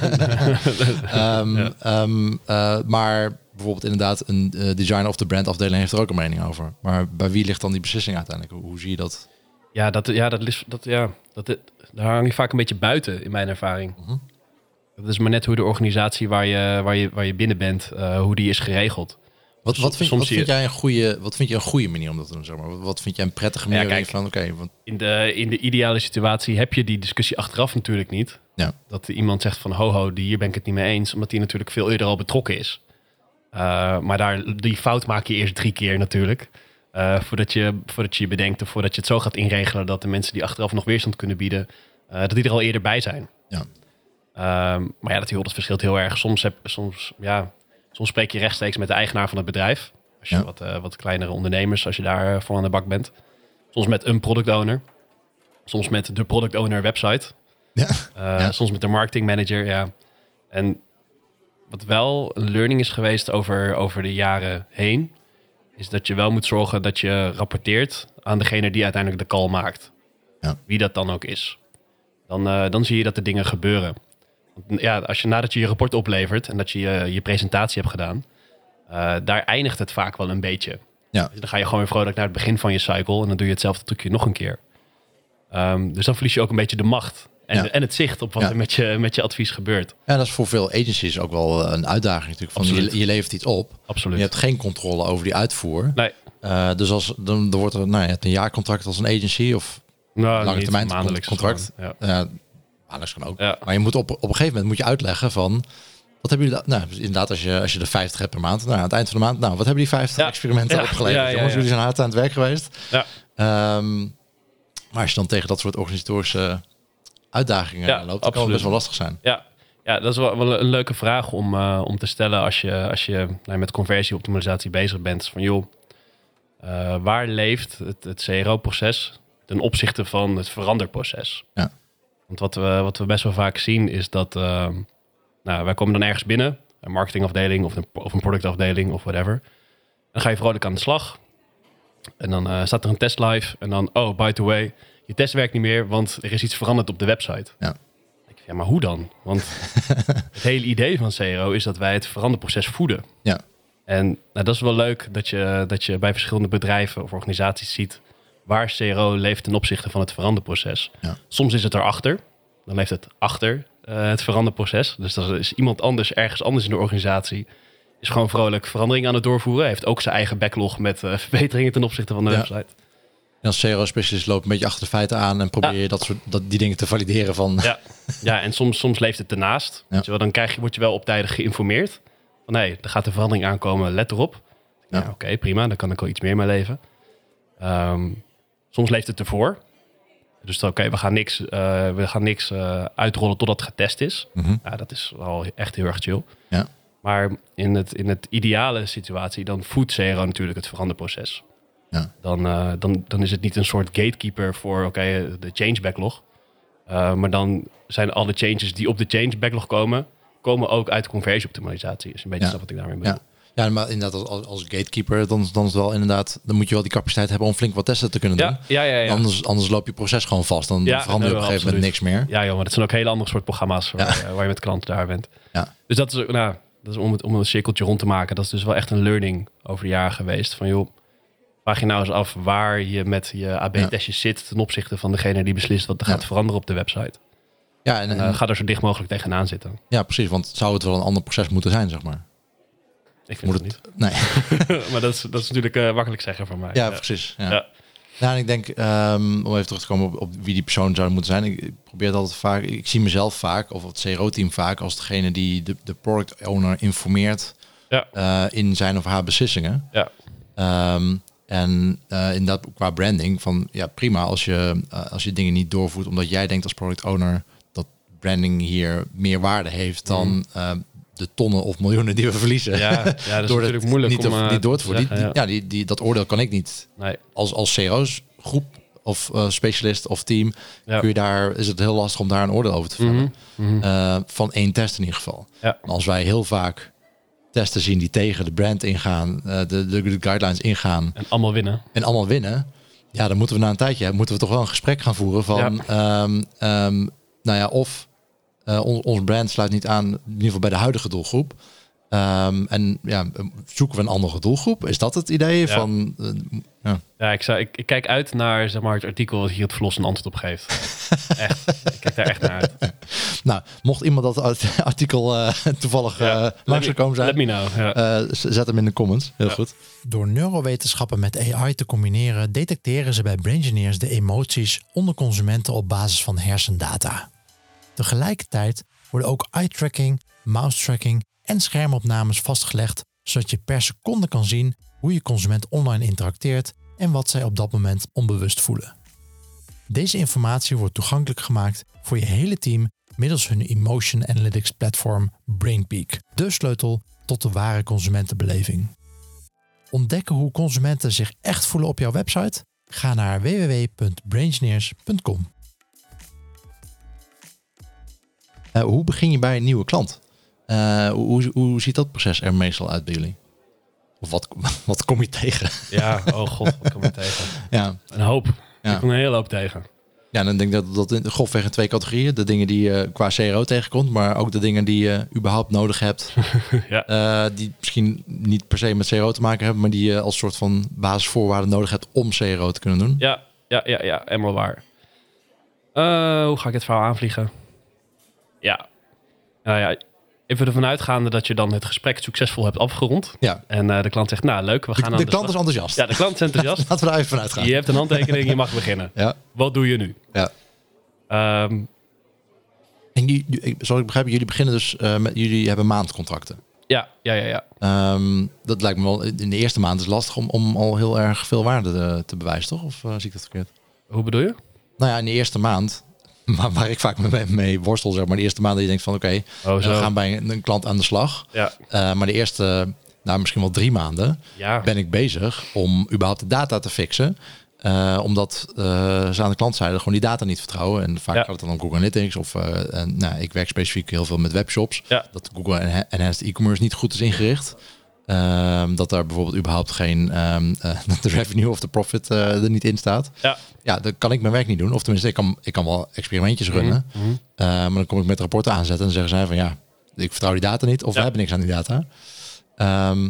S1: Ehm,
S2: Ja.
S1: ehm, eh, maar bijvoorbeeld inderdaad een designer of de brandafdeling heeft er ook een mening over. Maar bij wie ligt dan die beslissing uiteindelijk? Hoe, hoe zie je dat?
S2: ja, dat, ja, dat, is, dat, ja dat, daar hang je vaak een beetje buiten, in mijn ervaring.
S1: Mhm.
S2: Dat is maar net hoe de organisatie waar je, waar je, waar je binnen bent, hoe die is geregeld.
S1: Wat,
S2: Som-
S1: wat, vind,
S2: soms
S1: wat vind jij een goede, wat vind je een goede manier om dat te doen? Zeg maar? Wat, vind jij een prettige manier?
S2: Ja, kijk.
S1: van, oké, want
S2: In de, in de ideale situatie heb je die discussie achteraf natuurlijk niet.
S1: Ja.
S2: Dat iemand zegt van ho ho, die- hier ben ik het niet mee eens. Omdat die natuurlijk veel eerder al betrokken is. Eh, maar daar, die fout maak je eerst drie keer natuurlijk. Eh, voordat, je, voordat je je bedenkt of voordat je het zo gaat inregelen... dat de mensen die achteraf nog weerstand kunnen bieden... eh, dat die er al eerder bij zijn.
S1: Ja.
S2: Ehm, maar ja, dat, dat verschilt heel erg. Soms, heb, soms, ja, soms spreek je rechtstreeks met de eigenaar van het bedrijf. Als je
S1: Ja.
S2: wat, eh, wat kleinere ondernemers, als je daar eh, voor aan de bak bent. Soms met een product owner. Soms met de product owner website.
S1: Ja.
S2: Eh,
S1: Ja.
S2: Soms met de marketing manager, ja. En wat wel een learning is geweest over, over de jaren heen... is dat je wel moet zorgen dat je rapporteert aan degene die uiteindelijk de call maakt.
S1: Ja.
S2: Wie dat dan ook is. Dan, dan zie je dat er dingen gebeuren. Ja, als je nadat je je rapport oplevert en dat je je, je presentatie hebt gedaan... eh, daar eindigt het vaak wel een beetje.
S1: Ja.
S2: Dus dan ga je gewoon weer vrolijk naar het begin van je cycle... en dan doe je hetzelfde trucje nog een keer. Ehm, dus dan verlies je ook een beetje de macht... En,
S1: Ja.
S2: en het zicht op wat
S1: Ja.
S2: er met je, met je advies gebeurt.
S1: ja, dat is voor veel agencies ook wel eh, een uitdaging natuurlijk. Van
S2: Absoluut.
S1: je, je levert iets op,
S2: Absoluut.
S1: je hebt geen controle over die uitvoer.
S2: Nee,
S1: Eh, dus als, dan, dan wordt er, nou, je hebt een jaarcontract als een agency of
S2: nou,
S1: Lange termijn
S2: maandelijks
S1: contract.
S2: gewoon, Ja.
S1: uh, alles kan ook.
S2: Ja.
S1: Maar je moet op, op een gegeven moment moet je uitleggen van Wat hebben jullie, nou, inderdaad, als je, als je er 50 hebt per maand, nou, aan het eind van de maand, nou, wat hebben die 50
S2: Ja.
S1: experimenten
S2: Ja.
S1: opgeleverd? Jongens, jullie zijn hard aan het werk geweest.
S2: Ja.
S1: Ehm, maar als je dan tegen dat soort organisatorische uitdagingen loopt, dan kan het best wel lastig zijn.
S2: Ja, ja dat is wel, wel een leuke vraag om, eh, om te stellen als je, als je nou, met conversieoptimalisatie bezig bent. Van joh, eh, waar leeft het, het CRO-proces ten opzichte van het veranderproces?
S1: Ja.
S2: Want wat we, wat we best wel vaak zien is dat, eh, nou, wij komen dan ergens binnen, een marketingafdeling of een, of een productafdeling of whatever. Dan ga je vrolijk aan de slag. En dan eh, staat er een test live en dan, oh, by the way, je test werkt niet meer, want er is iets veranderd op de website.
S1: Ja.
S2: Ik, Ja, maar hoe dan? Want het hele idee van CRO is dat wij het veranderproces voeden.
S1: Ja.
S2: En nou, dat is wel leuk dat je, dat je bij verschillende bedrijven of organisaties ziet waar CRO leeft ten opzichte van het veranderproces.
S1: Ja.
S2: Soms is het erachter, dan leeft het achter eh, het veranderproces. Dus dat is iemand anders, ergens anders in de organisatie, is gewoon vrolijk verandering aan het doorvoeren. Heeft ook zijn eigen backlog met eh, verbeteringen ten opzichte van de
S1: Ja.
S2: website.
S1: En als CRO-specialist loopt een beetje achter de feiten aan en probeer je dat soort, dat, die dingen te valideren van...
S2: Ja, ja en soms, soms leeft het ernaast.
S1: Ja.
S2: Wel, dan krijg je, word je wel op tijdig geïnformeerd. Van nee, er gaat een verandering aankomen, let erop.
S1: Ja.
S2: Oké, prima, dan kan ik wel iets meer mee leven. Ehm, soms leeft het ervoor. Dus dan, oké, we gaan niks, eh, we gaan niks eh, uitrollen totdat het getest is.
S1: Mhm.
S2: Ja, dat is wel echt heel erg chill.
S1: Ja.
S2: Maar in het, in het ideale situatie, dan voedt CRO natuurlijk het veranderproces.
S1: Ja.
S2: Dan, eh, dan, dan is het niet een soort gatekeeper voor oké, de change backlog. Maar dan zijn alle changes die op de change backlog komen, komen ook uit conversieoptimalisatie. Is een beetje
S1: Ja.
S2: dat wat ik daarmee bedoel.
S1: Ja. Ja, maar inderdaad, als, als gatekeeper, dan, dan is het wel inderdaad, dan moet je wel die capaciteit hebben om flink wat testen te kunnen doen.
S2: Ja, ja, ja.
S1: Anders, anders loop je proces gewoon vast. Dan
S2: Ja,
S1: verander je op een gegeven moment niks meer.
S2: Ja, joh, maar dat zijn ook hele andere soort programma's waar, eh, waar je met klanten daar bent.
S1: Ja.
S2: Dus dat is, ook- nou, dat is om, het, om een cirkeltje rond te maken. Dat is dus wel echt een learning over de jaren geweest. Van joh, vraag je nou eens af waar je met je AB-testjes zit ten opzichte van degene die beslist wat er gaat veranderen op de website.
S1: Ja, en,
S2: En
S1: en-
S2: eh, ga er zo dicht mogelijk tegenaan zitten.
S1: ja, precies. Want zou het wel een ander proces moeten zijn, zeg maar?
S2: Ik vind
S1: Moet
S2: het
S1: het, nee.
S2: niet. maar dat is, dat is natuurlijk eh, makkelijk zeggen van mij.
S1: Ja, precies. Ja.
S2: Ja.
S1: Nou, ik denk, ehm, om even terug te komen op, op wie die persoon zou moeten zijn. Ik, ik probeer het altijd vaak, ik zie mezelf vaak, of het CRO-team vaak, als degene die de, de product owner informeert
S2: Ja.
S1: eh, in zijn of haar beslissingen.
S2: Ja.
S1: Ehm, en eh inderdaad, qua branding, van ja, prima als je, als je dingen niet doorvoert, omdat jij denkt als product owner dat branding hier meer waarde heeft dan eh, de tonnen of miljoenen die we verliezen.
S2: Ja, ja, dat is
S1: Door
S2: natuurlijk moeilijk
S1: niet,
S2: om
S1: te-
S2: eh,
S1: niet door te voeren. Die,
S2: zeggen,
S1: die- ja, die, die, dat oordeel kan ik niet
S2: Nee.
S1: als, als CRO's groep of eh, specialist of team,
S2: Ja.
S1: kun je daar, is het heel lastig om daar een oordeel over te vellen.
S2: Mhm, mhm.
S1: Eh, van één test in ieder geval.
S2: Ja.
S1: Als wij heel vaak testen zien die tegen de brand ingaan, de, de, de guidelines ingaan
S2: En allemaal winnen.
S1: en allemaal winnen, ja, dan moeten we na een tijdje moeten we toch wel een gesprek gaan voeren van, ehm, ehm, nou ja, of eh, on- ons brand sluit niet aan, in ieder geval bij de huidige doelgroep. Ehm, en ja, zoeken we een andere doelgroep? Is dat het idee
S2: Ja.
S1: van? eh, ja.
S2: Ja, ik, zou, ik, ik kijk uit naar zeg maar, het artikel wat hier het Verlos een antwoord op geeft. echt. Ik kijk daar echt naar uit.
S1: Nou, mocht iemand dat art- artikel eh, toevallig
S2: Ja,
S1: langs gekomen
S2: Let
S1: zijn,
S2: me know. Ja.
S1: eh, zet hem in de comments. Heel
S2: Ja.
S1: goed.
S3: Door neurowetenschappen met AI te combineren, detecteren ze bij Braingineers de emoties onder consumenten op basis van hersendata. Tegelijkertijd worden ook eye-tracking, mouse-tracking en schermopnames vastgelegd, zodat je per seconde kan zien hoe je consument online interacteert en wat zij op dat moment onbewust voelen. Deze informatie wordt toegankelijk gemaakt voor je hele team middels hun emotion analytics platform BrainPeak, de sleutel tot de ware consumentenbeleving. Ontdekken hoe consumenten zich echt voelen op jouw website? Ga naar www.braingineers.com.
S1: Eh, hoe begin je bij een nieuwe klant? Eh, hoe, hoe, hoe ziet dat proces er meestal uit bij jullie? Of wat, wat kom je tegen?
S2: ja, oh god, wat kom je tegen?
S1: ja.
S2: Een hoop.
S1: Ja.
S2: Ik kom een hele hoop tegen.
S1: ja, dan denk ik dat dat in grofweg in twee categorieën. De dingen die je qua CRO tegenkomt, maar ook de dingen die je überhaupt nodig hebt.
S2: Ja.
S1: Eh, die misschien niet per se met CRO te maken hebben, maar die je als soort van basisvoorwaarden nodig hebt om CRO te kunnen doen.
S2: Ja, ja, ja, ja, helemaal waar. Eh, hoe ga ik het verhaal aanvliegen? Ja. Nou ja, even ervan uitgaande dat je dan het gesprek succesvol hebt afgerond.
S1: Ja.
S2: En eh, de klant zegt, nou leuk, we
S1: De,
S2: gaan aan
S1: de
S2: de,
S1: klant is enthousiast.
S2: Ja, de klant is enthousiast.
S1: Laten we daar even van uitgaan.
S2: je hebt een handtekening, je mag beginnen.
S1: Ja.
S2: Wat doe je nu?
S1: Ja.
S2: Ehm,
S1: En jullie, ik- zoals ik begrijp, jullie beginnen dus eh, met jullie hebben maandcontracten.
S2: Ja, ja, ja, ja.
S1: Ehm, dat lijkt me wel in de eerste maand is lastig om, om al heel erg veel waarde te, te bewijzen, toch? Of eh, zie ik dat verkeerd?
S2: Hoe bedoel je?
S1: Nou ja, in de eerste maand, waar, waar ik vaak mee, mee worstel, zeg maar, de eerste maand dat je denkt van oké,
S2: Oh,
S1: we gaan bij een, een klant aan de slag.
S2: Ja,
S1: Eh, maar de eerste, nou misschien wel drie maanden,
S2: ja.
S1: ben ik bezig om überhaupt de data te fixen. Eh, omdat eh, ze aan de klantzijde gewoon die data niet vertrouwen. En vaak
S2: Ja.
S1: gaat het dan om Google Analytics. Of en, nou, ik werk specifiek heel veel met webshops.
S2: Ja.
S1: Dat Google Enha- Enhanced E-commerce niet goed is ingericht. Ehm, dat daar bijvoorbeeld überhaupt geen ehm, eh, dat de revenue of de profit eh, er niet in staat.
S2: Ja.
S1: Ja, dan kan ik mijn werk niet doen. Of tenminste, ik kan, ik kan wel experimentjes runnen.
S2: Mhm, mhm.
S1: Eh, maar dan kom ik met rapporten aanzetten en dan zeggen zij van ja, ik vertrouw die data niet of we hebben niks aan die data. Ehm,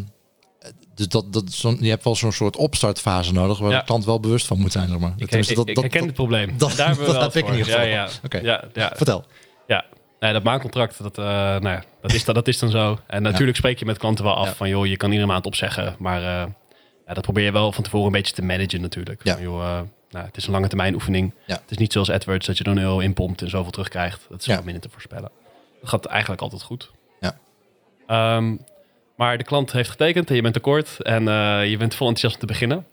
S1: dus dat, dat, zo'n- je hebt wel zo'n soort opstartfase nodig waar
S2: Ja.
S1: de klant wel bewust van moet zijn. Zeg maar.
S2: Ik, ik,
S1: dat-
S2: ik
S1: dat-
S2: herken het probleem.
S1: dat-
S2: Daar hebben we
S1: dat
S2: wel
S1: heb ik in ieder geval.
S2: Ja, ja.
S1: Oké.
S2: ja, ja.
S1: Vertel.
S2: Ja, nee, dat maandcontract, dat, eh, nou ja, dat, is, dan- dat is dan zo. En natuurlijk spreek je met klanten wel af van, joh, je kan iedere maand opzeggen. Maar eh, ja, dat probeer je wel van tevoren een beetje te managen natuurlijk.
S1: Ja.
S2: Van, joh, eh, nou, het is een lange termijn oefening.
S1: Ja.
S2: Het is niet zoals AdWords dat je dan heel inpompt en zoveel terugkrijgt. Dat is
S1: Ja.
S2: minder te voorspellen. Dat gaat eigenlijk altijd goed.
S1: Ja.
S2: Ehm, maar de klant heeft getekend en je bent akkoord en je bent vol enthousiasme te beginnen.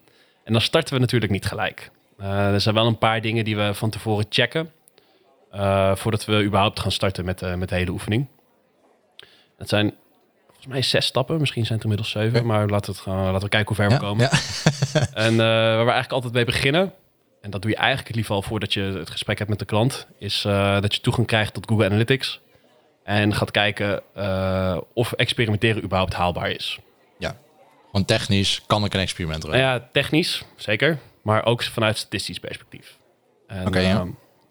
S2: En dan starten we natuurlijk niet gelijk. Er zijn wel een paar dingen die we van tevoren checken. Eh, voordat we überhaupt gaan starten met, eh, met de hele oefening. Het zijn volgens mij zes stappen. Misschien zijn het inmiddels zeven. Maar laten we, het gaan, laten we kijken hoe ver
S1: Ja,
S2: we komen.
S1: ja.
S2: En eh, waar we eigenlijk altijd mee beginnen, en dat doe je eigenlijk liefst al voordat je het gesprek hebt met de klant, is dat je toegang krijgt tot Google Analytics. En gaat kijken of experimenteren überhaupt haalbaar is.
S1: Gewoon technisch kan ik een experiment runnen.
S2: ja, technisch, zeker. Maar ook vanuit statistisch perspectief.
S1: Oké, ja.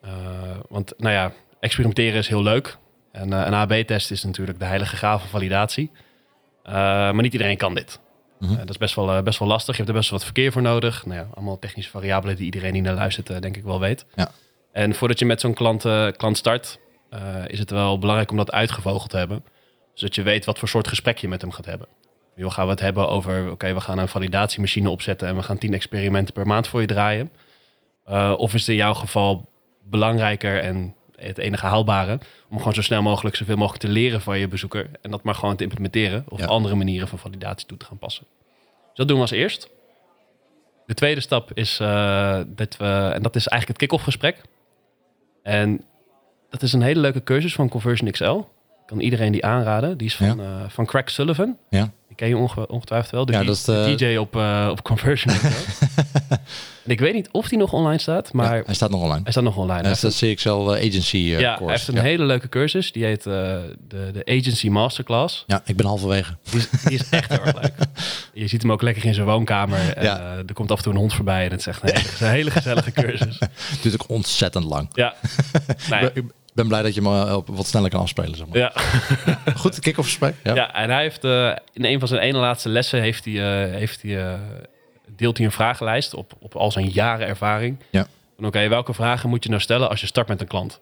S2: Eh, want nou ja, experimenteren is heel leuk. En eh, een AB-test is natuurlijk de heilige graal van validatie. Eh, maar niet iedereen kan dit.
S1: Mhm.
S2: Dat is best wel, best wel lastig. Je hebt er best wel wat verkeer voor nodig. Nou ja, allemaal technische variabelen die iedereen die naar luistert, denk ik wel weet.
S1: Ja.
S2: En voordat je met zo'n klant, klant start, is het wel belangrijk om dat uitgevogeld te hebben. Zodat je weet wat voor soort gesprek je met hem gaat hebben. Joh, gaan we het hebben over, oké, we gaan een validatiemachine opzetten en we gaan tien experimenten per maand voor je draaien. Of is het in jouw geval belangrijker en het enige haalbare om gewoon zo snel mogelijk zoveel mogelijk te leren van je bezoeker en dat maar gewoon te implementeren of
S1: Ja.
S2: andere manieren van validatie toe te gaan passen. Dus dat doen we als eerst. De tweede stap is eh, dat we, en dat is eigenlijk het kick-off gesprek. En dat is een hele leuke cursus van Conversion XL. Kan iedereen die aanraden. Die is van, eh, van Craig Sullivan.
S1: Ja.
S2: Ken je onge- ongetwijfeld wel. De,
S1: Ja,
S2: D-
S1: dat is de-
S2: DJ op, eh, op Conversion ik weet niet of die nog online staat, maar
S1: Ja, hij staat nog online.
S2: hij staat nog online.
S1: Hij is de CXL eh, Agency eh,
S2: ja, hij heeft een
S1: ja.
S2: hele leuke cursus. Die heet eh, de, de Agency Masterclass.
S1: ja, ik ben halverwege.
S2: Die is, die is echt heel erg leuk. Je ziet hem ook lekker in zijn woonkamer. En,
S1: Ja.
S2: eh, er komt af en toe een hond voorbij. En het is echt een hele, een hele gezellige cursus.
S1: Het duurt ook ontzettend lang.
S2: Ja. Ja.
S1: Ik ben- blij dat je me eh, op- wat sneller kan afspelen. Zeg maar.
S2: Ja.
S1: Goed, kick-off gesprek. Ja.
S2: Ja. en hij heeft eh, in een van zijn ene laatste lessen heeft hij, eh, heeft hij, deelt hij een vragenlijst op, op al zijn jaren ervaring.
S1: Ja.
S2: Oké, welke vragen moet je nou stellen als je start met een klant?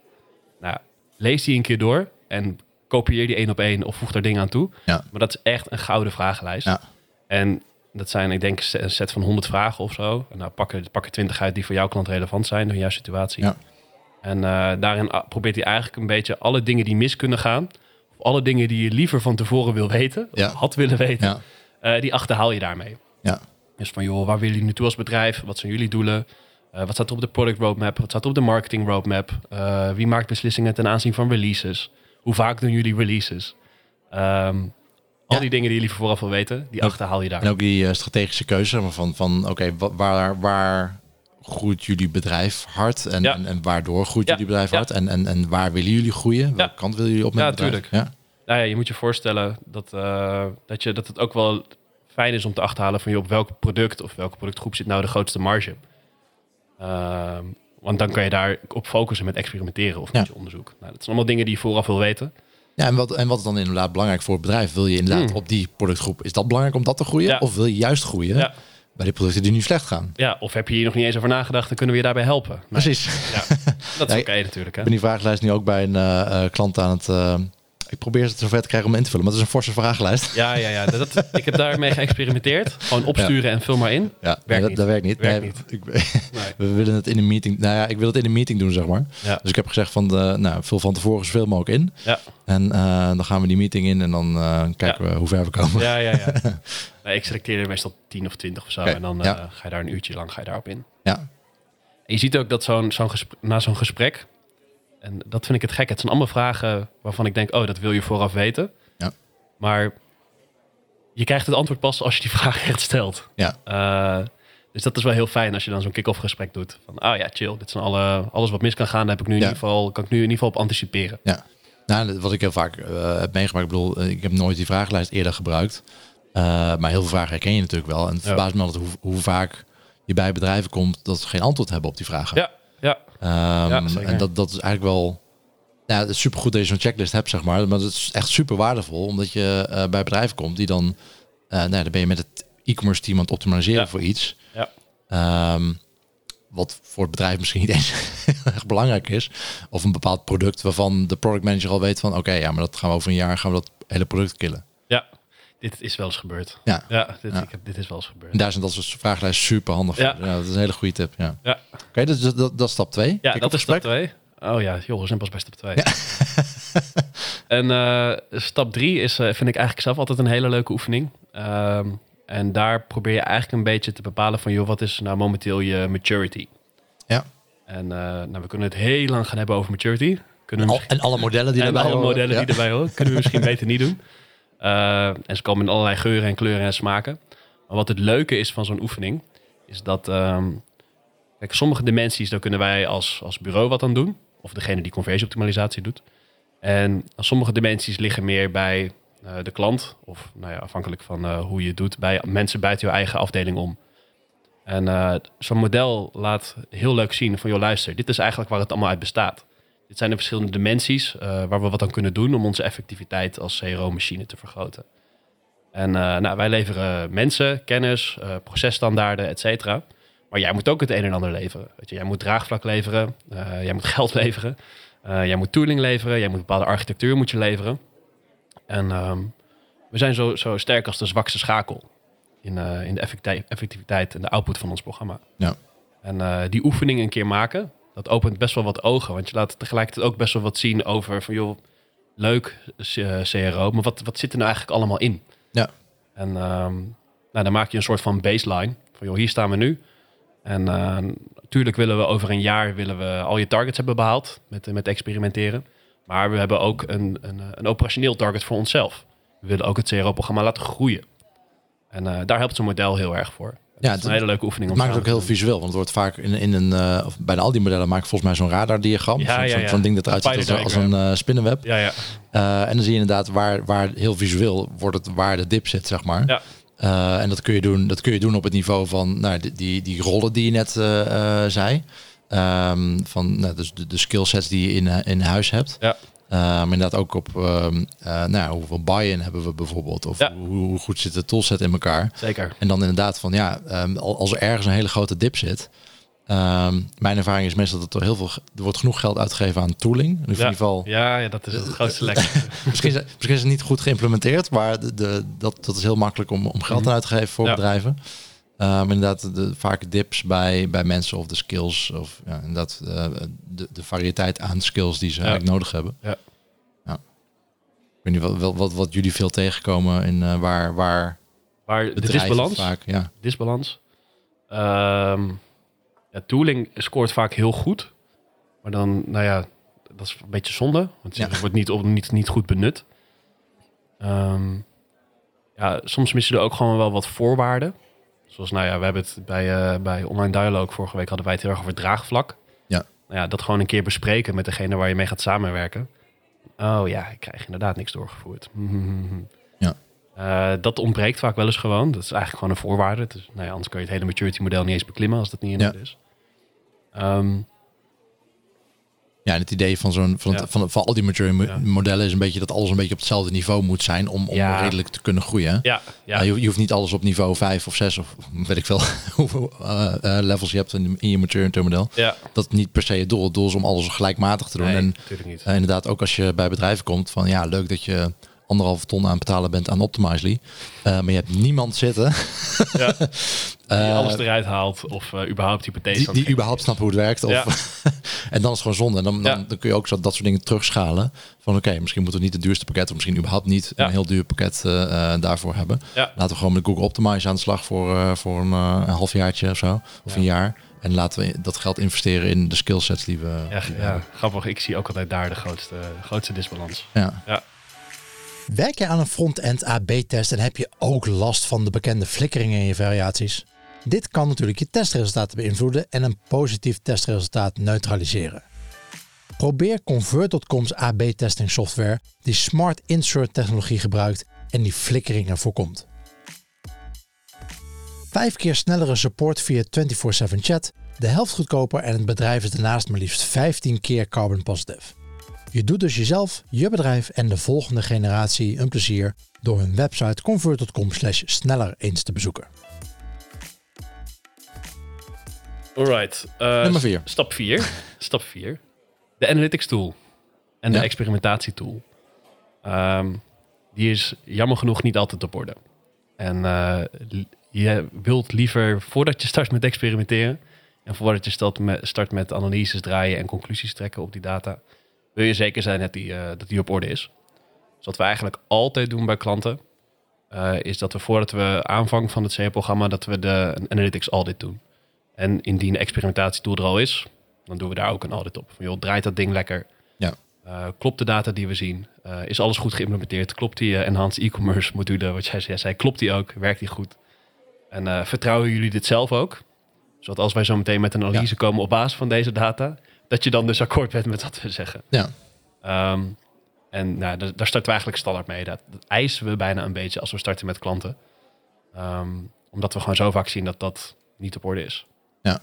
S2: Nou, lees die een keer door en kopieer die één op één of voeg daar dingen aan toe.
S1: Ja.
S2: Maar dat is echt een gouden vragenlijst.
S1: Ja.
S2: En dat zijn, ik denk, een set van 100 vragen of zo. En nou, pak er, pak er 20 uit die voor jouw klant relevant zijn in jouw situatie.
S1: Ja.
S2: En eh, daarin probeert hij eigenlijk een beetje alle dingen die mis kunnen gaan, of alle dingen die je liever van tevoren wil weten, of had willen weten,
S1: Ja.
S2: eh, die achterhaal je daarmee.
S1: Ja.
S2: Dus van, joh, waar willen jullie naartoe als bedrijf? Wat zijn jullie doelen? Eh, wat staat er op de product roadmap? Wat staat er op de marketing roadmap? Wie maakt beslissingen ten aanzien van releases? Hoe vaak doen jullie releases? Ehm, al die dingen die je liever vooraf wil weten, die achterhaal je daar.
S1: En ook die strategische keuze van, van oké, wa- waar, waar groeit jullie bedrijf hard en,
S2: Ja.
S1: en, en waardoor groeit
S2: Ja,
S1: jullie bedrijf
S2: ja.
S1: hard en, en, en waar willen jullie groeien? Welke kant willen jullie op met
S2: Ja,
S1: bedrijf?
S2: tuurlijk. Nou ja, je moet je voorstellen dat, eh, dat, je, dat het ook wel fijn is om te achterhalen van je op welk product of welke productgroep zit nou de grootste marge. Ehm, want dan kan je daar op focussen met experimenteren of met
S1: Ja.
S2: je onderzoek. Nou, dat zijn allemaal dingen die je vooraf wil weten.
S1: Ja, en wat, en wat is dan inderdaad belangrijk voor het bedrijf? Wil je inderdaad
S2: Hmm.
S1: op die productgroep, is dat belangrijk om dat te groeien?
S2: Ja.
S1: Of wil je juist groeien
S2: Ja.
S1: Bij die producten die nu slecht gaan?
S2: Ja, of heb je hier nog niet eens over nagedacht, dan kunnen we je daarbij helpen. Nee,
S1: Precies.
S2: Ja, dat is oké natuurlijk. Hè?
S1: Ik ben die vragenlijst nu ook bij een eh, eh, klant aan het... eh, ik probeer het zover te krijgen om in te vullen, maar het is een forse vragenlijst.
S2: Ja, ja, ja. Dat, dat- ik heb daarmee geëxperimenteerd. Gewoon opsturen en vul maar in.
S1: Ja,
S2: Werkt
S1: dat,
S2: niet.
S1: dat werkt niet.
S2: Werkt
S1: Nee,
S2: niet.
S1: ik-
S2: Nee.
S1: we willen het in een meeting. Nou ja, ik wil het in een meeting doen, zeg maar.
S2: Ja.
S1: Dus ik heb gezegd van, de, nou, vul van tevoren zoveel mogelijk in.
S2: Ja.
S1: En eh, dan gaan we die meeting in en dan eh, kijken we hoe ver we komen.
S2: Ja, ja, ja. Nee, ik selecteer er meestal 10 of 20 of zo. En dan eh,
S1: ja.
S2: ga je daar een uurtje lang ga je daarop in.
S1: Ja.
S2: En je ziet ook dat zo'n, zo'n gesprek, na zo'n gesprek... En dat vind ik het gek. Het zijn allemaal vragen waarvan ik denk... Oh, dat wil je vooraf weten.
S1: Ja.
S2: Maar je krijgt het antwoord pas als je die vraag echt stelt.
S1: Ja.
S2: Eh, dus dat is wel heel fijn als je dan zo'n kick-off gesprek doet. Van, oh ja, chill. Dit zijn alle, alles wat mis kan gaan. Daar heb ik nu in
S1: Ja.
S2: ieder geval, kan ik nu in ieder geval op anticiperen.
S1: Nou, wat ik heel vaak eh, heb meegemaakt, ik bedoel, eh, ik heb nooit die vragenlijst eerder gebruikt. Maar heel veel vragen herken je natuurlijk wel. En het
S2: Ja.
S1: verbaast me altijd hoe, hoe vaak je bij bedrijven komt dat ze geen antwoord hebben op die vragen.
S2: Ja, ja.
S1: Ehm,
S2: Ja,
S1: en dat, dat is eigenlijk wel. Ja, het is supergoed dat je zo'n checklist hebt, zeg maar. Maar het is echt super waardevol, omdat je eh, bij bedrijven komt die dan. eh nou, dan ben je met het e-commerce team aan het optimaliseren
S2: Ja.
S1: voor iets.
S2: Ja.
S1: Ehm, wat voor het bedrijf misschien niet eens heel erg belangrijk is. Of een bepaald product waarvan de product manager al weet van... oké, ja, maar dat gaan we over een jaar gaan we dat hele product killen.
S2: Ja, dit is wel eens gebeurd.
S1: Ja.
S2: Ja, dit,
S1: Ja.
S2: Ik heb, dit is wel eens gebeurd.
S1: En daar zijn dat soort vragenlijst super handig
S2: Ja.
S1: dat is een hele goede tip, ja.
S2: Ja.
S1: Oké, dus dat, dat, dat is stap twee.
S2: Ja,
S1: Kijk
S2: dat is stap
S1: gesprek.
S2: 2. Oh ja, joh, we zijn pas bij stap 2. en eh, stap 3 is, eh, vind ik eigenlijk zelf altijd een hele leuke oefening. Ehm, en daar probeer je eigenlijk een beetje te bepalen van, joh, wat is nou momenteel je maturity?
S1: Ja.
S2: En eh, nou, we kunnen het heel lang gaan hebben over maturity. Kunnen we
S1: en alle modellen die
S2: en
S1: erbij
S2: alle
S1: horen.
S2: modellen
S1: Ja.
S2: die erbij horen. Kunnen we misschien beter niet doen. Eh, en ze komen in allerlei geuren en kleuren en smaken. Maar wat het leuke is van zo'n oefening, is dat... ehm, kijk, sommige dimensies, daar kunnen wij als, als bureau wat aan doen. Of degene die conversieoptimalisatie doet. En sommige dimensies liggen meer bij eh, de klant. Of nou ja, afhankelijk van eh, hoe je het doet, bij mensen buiten je eigen afdeling om. En zo'n model laat heel leuk zien van, joh luister, dit is eigenlijk waar het allemaal uit bestaat. Dit zijn de verschillende dimensies eh, waar we wat aan kunnen doen om onze effectiviteit als CRO-machine te vergroten. En eh, nou, wij leveren mensen, kennis, eh, processtandaarden, et cetera. Maar jij moet ook het een en ander leveren. Weet je, jij moet draagvlak leveren, jij moet geld leveren, jij moet tooling leveren, jij moet bepaalde architectuur moet je leveren. En ehm, we zijn zo, zo sterk als de zwakste schakel in, in de effecti- effectiviteit en de output van ons programma.
S1: Ja.
S2: En die oefening een keer maken, dat opent best wel wat ogen. Want je laat tegelijkertijd ook best wel wat zien over van joh, leuk eh, CRO, maar wat, wat zit er nou eigenlijk allemaal in?
S1: Ja.
S2: En ehm, nou, dan maak je een soort van baseline van joh, hier staan we nu. En eh, natuurlijk willen we over een jaar willen we al je targets hebben behaald met, met experimenteren. Maar we hebben ook een, een, eh, een operationeel target voor onszelf. We willen ook het CRO-programma laten groeien. En eh, daar helpt zo'n model heel erg voor.
S1: Ja,
S2: het is een hele leuke oefening
S1: Het maakt het ook heel visueel, want het wordt vaak in, in een, eh, of bijna al die modellen maken volgens mij zo'n radardiagram.
S2: Ja,
S1: Zo'n
S2: ja,
S1: zo'n-
S2: ja.
S1: zo'n ding dat eruit ziet als, een- als een eh, spinnenweb.
S2: Ja, ja.
S1: Eh, en dan zie je inderdaad waar, waar heel visueel wordt het waar de dip zit, zeg maar.
S2: Ja.
S1: En dat kun, je doen, dat kun je doen op het niveau van nou, die, die, die rollen die je net zei. Ehm, van nou, dus de, de skillsets die je in, in huis hebt.
S2: Ja.
S1: Eh, maar inderdaad ook op ehm, eh, nou, hoeveel buy-in hebben we bijvoorbeeld. Of
S2: Ja.
S1: hoe, hoe goed zit de toolset in elkaar.
S2: Zeker.
S1: En dan inderdaad van ja, ehm, al- als er ergens een hele grote dip zit. ehm, mijn ervaring is meestal dat er heel veel, er wordt genoeg geld uitgegeven aan tooling. In ieder
S2: Ja.
S1: geval,
S2: Ja, ja, dat is het grootste lekker.
S1: misschien, is, misschien is het niet goed geïmplementeerd, maar de, de, dat, dat is heel makkelijk om, om geld
S2: Mhm.
S1: aan uit te geven voor
S2: Ja.
S1: bedrijven. Ehm, inderdaad, de, vaak dips bij, bij mensen of de skills of ja, inderdaad eh, de, de variëteit aan skills die ze eigenlijk nodig hebben.
S2: Ja.
S1: Ja. Ik weet niet wat, wat, wat, wat jullie veel tegenkomen in eh, waar, waar
S2: Maar de disbalans,
S1: vaak, ja.
S2: disbalans. Ehm, ja, tooling scoort vaak heel goed. Maar dan, nou ja, dat is een beetje zonde. Want het wordt niet, op, niet, niet goed benut. Ehm, ja, soms missen er ook gewoon wel wat voorwaarden. Zoals, nou ja, we hebben het bij, eh, bij Online Dialogue vorige week hadden wij het heel erg over draagvlak.
S1: Ja.
S2: Nou ja, dat gewoon een keer bespreken met degene waar je mee gaat samenwerken. Oh ja, ik krijg inderdaad niks doorgevoerd.
S1: Ja.
S2: Eh, dat ontbreekt vaak wel eens gewoon. Dat is eigenlijk gewoon een voorwaarde. Dus, nou ja, anders kun je het hele maturity model niet eens beklimmen als dat niet in
S1: Ja.
S2: is. Ehm,
S1: Ja, en het idee van, zo'n, van,
S2: Ja.
S1: van, van al die mature
S2: Ja.
S1: modellen is een beetje dat alles een beetje op hetzelfde niveau moet zijn om, om
S2: Ja.
S1: redelijk te kunnen groeien.
S2: Ja, ja.
S1: Je, je hoeft niet alles op niveau 5 of 6 of weet ik veel hoeveel eh, eh, levels je hebt in, in je mature model.
S2: ja.
S1: Dat niet per se het doel. Het doel is om alles gelijkmatig te doen.
S2: Nee,
S1: en
S2: niet.
S1: eh, inderdaad, ook als je bij bedrijven komt van ja, leuk dat je anderhalve ton aan betalen bent aan Optimizely. Maar je hebt niemand zitten
S2: Ja. Die alles eruit haalt of überhaupt hypothese
S1: die, die überhaupt snapt hoe het werkt. Of,
S2: Ja.
S1: En dan is het gewoon zonde. En dan, dan,
S2: Ja.
S1: dan kun je ook zo, dat soort dingen terugschalen. Van oké, misschien moeten we niet het duurste pakket... of misschien überhaupt niet
S2: Ja.
S1: een heel duur pakket eh, eh, daarvoor hebben.
S2: Ja.
S1: Laten we gewoon met Google Optimize aan de slag voor, eh, voor een, een halfjaartje of zo. Of
S2: Ja.
S1: een jaar. En laten we dat geld investeren in de skillsets die we,
S2: Ja,
S1: die we
S2: grappig. Ik zie ook altijd daar de grootste, grootste disbalans.
S1: Ja.
S3: Werk je aan een front-end AB-test en heb je ook last van de bekende flikkeringen in je variaties? Dit kan natuurlijk je testresultaten beïnvloeden en een positief testresultaat neutraliseren. Probeer Convert.com's AB-testing software die Smart Insert technologie gebruikt en die flikkeringen voorkomt. Vijf keer snellere support via 24/7 chat, de helft goedkoper en het bedrijf is daarnaast maar liefst 15 keer carbon positive. Je doet dus jezelf, je bedrijf en de volgende generatie een plezier door hun website convert.com slash sneller eens te bezoeken.
S2: Alright.
S1: Nummer vier.
S2: Stap 4. stap 4. De analytics tool. En de
S1: Ja.
S2: experimentatietool. Ehm, die is jammer genoeg niet altijd op orde. En eh, je wilt liever, voordat je start met experimenteren... en voordat je start met, start met analyses draaien en conclusies trekken op die data... wil je zeker zijn dat die, eh, dat die op orde is. Dus wat we eigenlijk altijd doen bij klanten... is dat we voordat we aanvangen van het C-programma... dat we de een analytics audit doen. En indien de experimentatietool er al is, dan doen we daar ook een audit op. Van, joh, draait dat ding lekker?
S1: Ja.
S2: Eh, klopt de data die we zien? Eh, is alles goed geïmplementeerd? Klopt die eh, enhanced e-commerce module, wat jij zei, zei, klopt die ook? Werkt die goed? En vertrouwen jullie dit zelf ook? Zodat als wij zo meteen met een analyse komen op basis van deze data, dat je dan dus akkoord bent met wat we zeggen.
S1: Ja.
S2: Ehm, en nou, daar, daar starten we eigenlijk standaard mee. Dat, dat eisen we bijna een beetje als we starten met klanten. Ehm, omdat we gewoon zo vaak zien dat dat niet op orde is.
S1: Ja.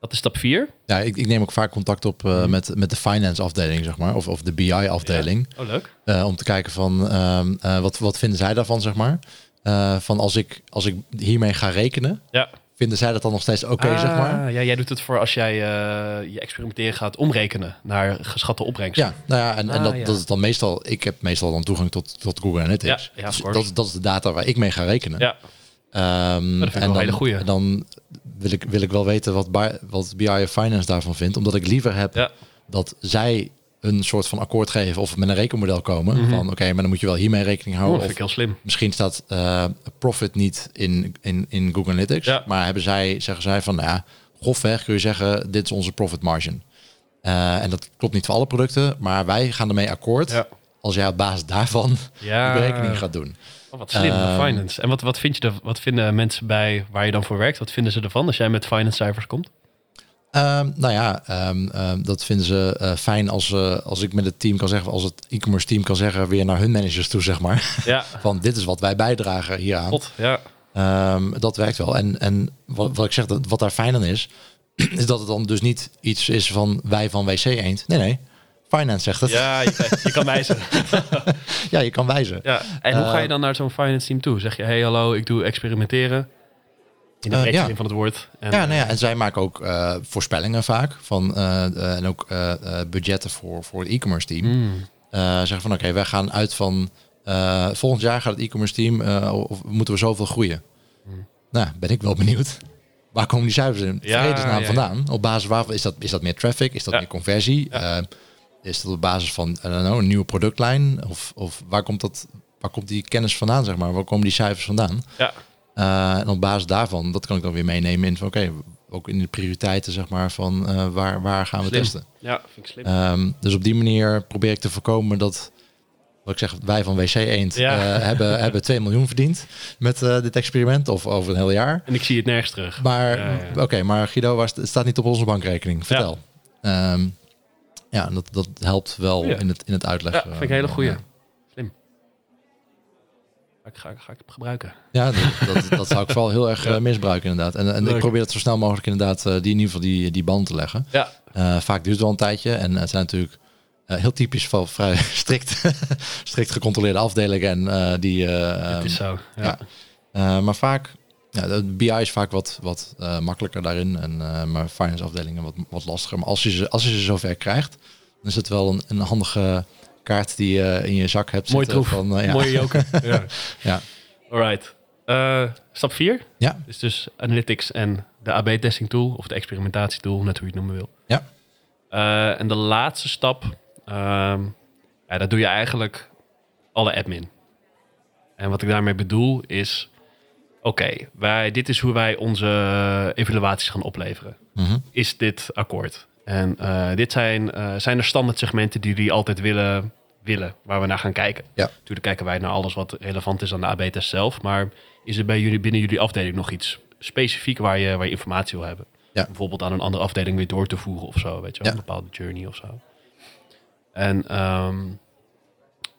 S2: Dat is stap 4.
S1: Ja, ik, ik neem ook vaak contact op eh, met, met de finance afdeling, zeg maar. Of, of de BI afdeling.
S2: Oh, leuk.
S1: Eh, om te kijken van ehm, eh, wat, wat vinden zij daarvan, zeg maar. Eh, van als ik, als ik hiermee ga rekenen,
S2: Ja.
S1: vinden zij dat dan nog steeds oké, zeg maar?
S2: Ah, Ja, jij doet het voor als jij eh, je experimenteren gaat omrekenen naar geschatte opbrengst.
S1: Ja, nou ja, en, en
S2: Ah,
S1: dat,
S2: ja.
S1: dat is dan meestal, ik heb meestal dan toegang tot, tot Google Analytics.
S2: Ja, ja,
S1: Dus dat, dat is de data waar ik mee ga rekenen.
S2: Ja.
S1: Ehm,
S2: vind ik wel
S1: en dan,
S2: hele goeie.
S1: en dan wil ik, wil ik wel weten wat, Bi- wat BI Finance daarvan vindt. Omdat ik liever heb
S2: Ja.
S1: dat zij een soort van akkoord geven of met een rekenmodel komen.
S2: Mhm.
S1: Van oké, maar dan moet je wel hiermee rekening
S2: Oh,
S1: houden.
S2: dat vind ik heel slim.
S1: Misschien staat eh, profit niet in, in, in Google Analytics.
S2: Ja.
S1: Maar hebben zij, zeggen zij van, nou ja, grofweg kun je zeggen, dit is onze profit margin. Eh, en dat klopt niet voor alle producten, maar wij gaan ermee akkoord
S2: Ja.
S1: als jij op basis daarvan de berekening gaat doen.
S2: Oh, wat slim,
S1: Ehm,
S2: finance. En wat, wat, vind je er, wat vinden mensen bij waar je dan voor werkt? Wat vinden ze ervan als jij met finance cijfers komt?
S1: Ehm, nou ja, ehm, dat vinden ze eh, fijn als, eh, als ik met het team kan zeggen, als het e-commerce team kan zeggen, weer naar hun managers toe, zeg maar.
S2: Ja,
S1: Van dit is wat wij bijdragen hieraan.
S2: god, ja.
S1: Dat werkt wel. En, en wat, wat ik zeg, dat, wat daar fijn aan is, is dat het dan dus niet iets is van wij van WC Eend. Nee, nee. Finance zegt het. Ja,
S2: Ja, je, je kan wijzen.
S1: je kan wijzen.
S2: Ja. En hoe
S1: Eh,
S2: ga je dan naar zo'n finance team toe? Zeg je, hey hallo, ik doe experimenteren. In de
S1: Eh,
S2: breedste
S1: ja.
S2: zin van het woord. En,
S1: Ja, nou ja, en zij maken ook eh, voorspellingen vaak van eh, eh, en ook eh, eh, budgetten voor, voor het e-commerce team.
S2: Mm.
S1: Eh, zeggen van oké, wij gaan uit van eh, volgend jaar gaat het e-commerce team eh, of moeten we zoveel groeien.
S2: Hmm.
S1: Nou, ben ik wel benieuwd. Waar komen die cijfers in
S2: Ja,
S1: vredesnaam
S2: ja,
S1: vandaan? Op basis waarvan is dat, is dat meer traffic? Is dat
S2: Ja.
S1: meer conversie? Is dat op basis van know, een nieuwe productlijn? Of, of waar komt dat? Waar komt die kennis vandaan? Zeg maar, waar komen die cijfers vandaan?
S2: Ja.
S1: Eh, en op basis daarvan, dat kan ik dan weer meenemen in van oké, ook in de prioriteiten zeg maar van eh, waar, waar gaan we
S2: Slim.
S1: testen.
S2: Ja, vind ik slim.
S1: Ehm, dus op die manier probeer ik te voorkomen dat, wat ik zeg, wij van WC Eend
S2: Ja.
S1: eh, hebben, hebben 2 miljoen verdiend met dit experiment of over een heel jaar.
S2: en ik zie het nergens terug.
S1: Maar
S2: Ja, ja.
S1: oké, maar Guido, waar het staat niet op onze bankrekening. Vertel. Ja, ja en dat, dat helpt wel
S2: Ja.
S1: in, het, in het
S2: Ja,
S1: uitleggen.
S2: vind ik een hele goeie.
S1: Ja.
S2: Slim. Ga ik, ga, ik- ga ik gebruiken.
S1: Ja, dat, dat, dat zou ik vooral heel erg eh, misbruiken inderdaad. En, en ik probeer het zo snel mogelijk inderdaad, eh, die, in ieder geval die, die band te leggen.
S2: Ja,
S1: Eh, vaak duurt het wel een tijdje. En het zijn natuurlijk eh, heel typisch van vrij strikt, strikt gecontroleerde afdelingen. En, eh, die, eh,
S2: het is zo. Ja.
S1: ja. eh, maar vaak, ja, de BI is vaak wat, wat eh, makkelijker daarin. En, eh, maar finance afdelingen wat, wat lastiger. Maar als je, ze, als je ze zover krijgt, dan is het wel een, een handige kaart die je in je zak hebt
S2: Mooi
S1: zitten.
S2: troef.
S1: Van, eh, ja.
S2: Mooie joker. ja.
S1: Ja.
S2: Alright. Eh, stap 4
S1: Ja.
S2: is dus analytics en de AB-testing tool of de experimentatietool, net hoe je het noemen wil.
S1: Ja.
S2: Eh, en de laatste stap, ehm ja, dat doe je eigenlijk alle admin. En wat ik daarmee bedoel is, oké, wij, dit is hoe wij onze evaluaties gaan opleveren.
S1: Mhm.
S2: Is dit akkoord? En eh, dit zijn, eh, zijn er standaard segmenten die jullie altijd willen, willen, waar we naar gaan kijken.
S1: Ja.
S2: Natuurlijk kijken wij naar alles wat relevant is aan de AB-test zelf. Maar is er bij jullie binnen jullie afdeling nog iets specifiek waar je, waar je informatie wil hebben?
S1: Ja.
S2: Bijvoorbeeld aan een andere afdeling weer door te voeren of zo, weet je wel?
S1: Ja.
S2: Een bepaalde journey of zo. En ehm,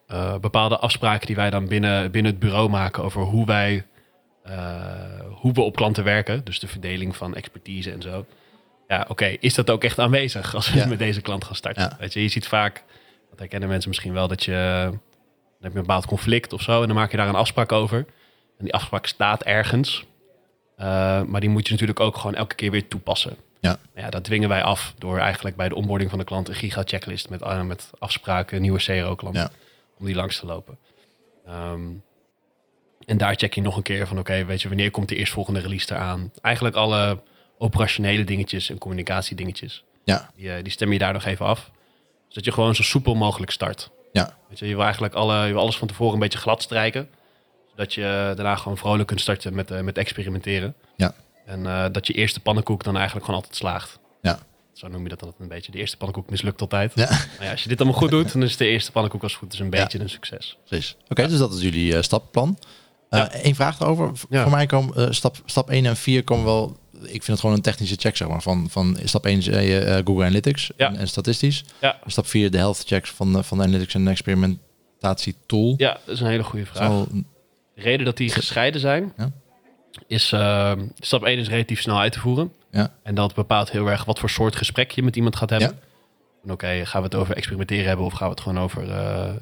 S2: eh, bepaalde afspraken die wij dan binnen, binnen het bureau maken over hoe wij hoe we op klanten werken. Dus de verdeling van expertise en zo. Ja, oké, is dat ook echt aanwezig als we
S1: Ja.
S2: met deze klant gaan starten?
S1: Ja.
S2: Weet je, je ziet vaak, dat herkennen mensen misschien wel, dat je dan heb je een bepaald conflict of zo en dan maak je daar een afspraak over. En die afspraak staat ergens. Eh, maar die moet je natuurlijk ook gewoon elke keer weer toepassen.
S1: Ja.
S2: Ja, dat dwingen wij af door eigenlijk bij de onboarding van de klant een giga-checklist met, eh, met afspraken, nieuwe CRO-klanten,
S1: Ja.
S2: om die langs te lopen. Ehm, en daar check je nog een keer van, oké, weet je, wanneer komt de eerstvolgende release eraan? Eigenlijk alle operationele dingetjes en communicatiedingetjes,
S1: Ja,
S2: die, eh, die stem je daar nog even af. Zodat je gewoon zo soepel mogelijk start.
S1: ja,
S2: Weet je, je wil eigenlijk alle, je wil alles van tevoren een beetje glad strijken. Zodat je daarna gewoon vrolijk kunt starten met, eh, met experimenteren.
S1: Ja.
S2: En eh, dat je eerste pannenkoek dan eigenlijk gewoon altijd slaagt.
S1: ja.
S2: Zo noem je dat dan een beetje. De eerste pannenkoek mislukt altijd.
S1: Ja,
S2: Maar ja, als je dit allemaal goed doet, dan is de eerste pannenkoek als het goed is een beetje een succes.
S1: precies. Oké, dus dat is jullie eh, stappenplan. Eh. Eén vraag erover. V-
S2: Ja.
S1: Voor mij komen eh, stap, stap 1 en 4 komen wel... Ik vind het gewoon een technische check, zeg maar. Van, van stap 1 zei je eh, Google Analytics
S2: Ja.
S1: en, en statistisch.
S2: Ja.
S1: Stap 4 de health checks van, de- van de Analytics en experimentatie tool.
S2: Ja, dat is een hele goede vraag. De reden dat die gescheiden zijn,
S1: Ja.
S2: is uh, stap 1 is relatief snel uit te voeren.
S1: Ja.
S2: En dat bepaalt heel erg wat voor soort gesprek je met iemand gaat hebben. Oké, gaan we het over experimenteren hebben of gaan we het gewoon over eh, eh,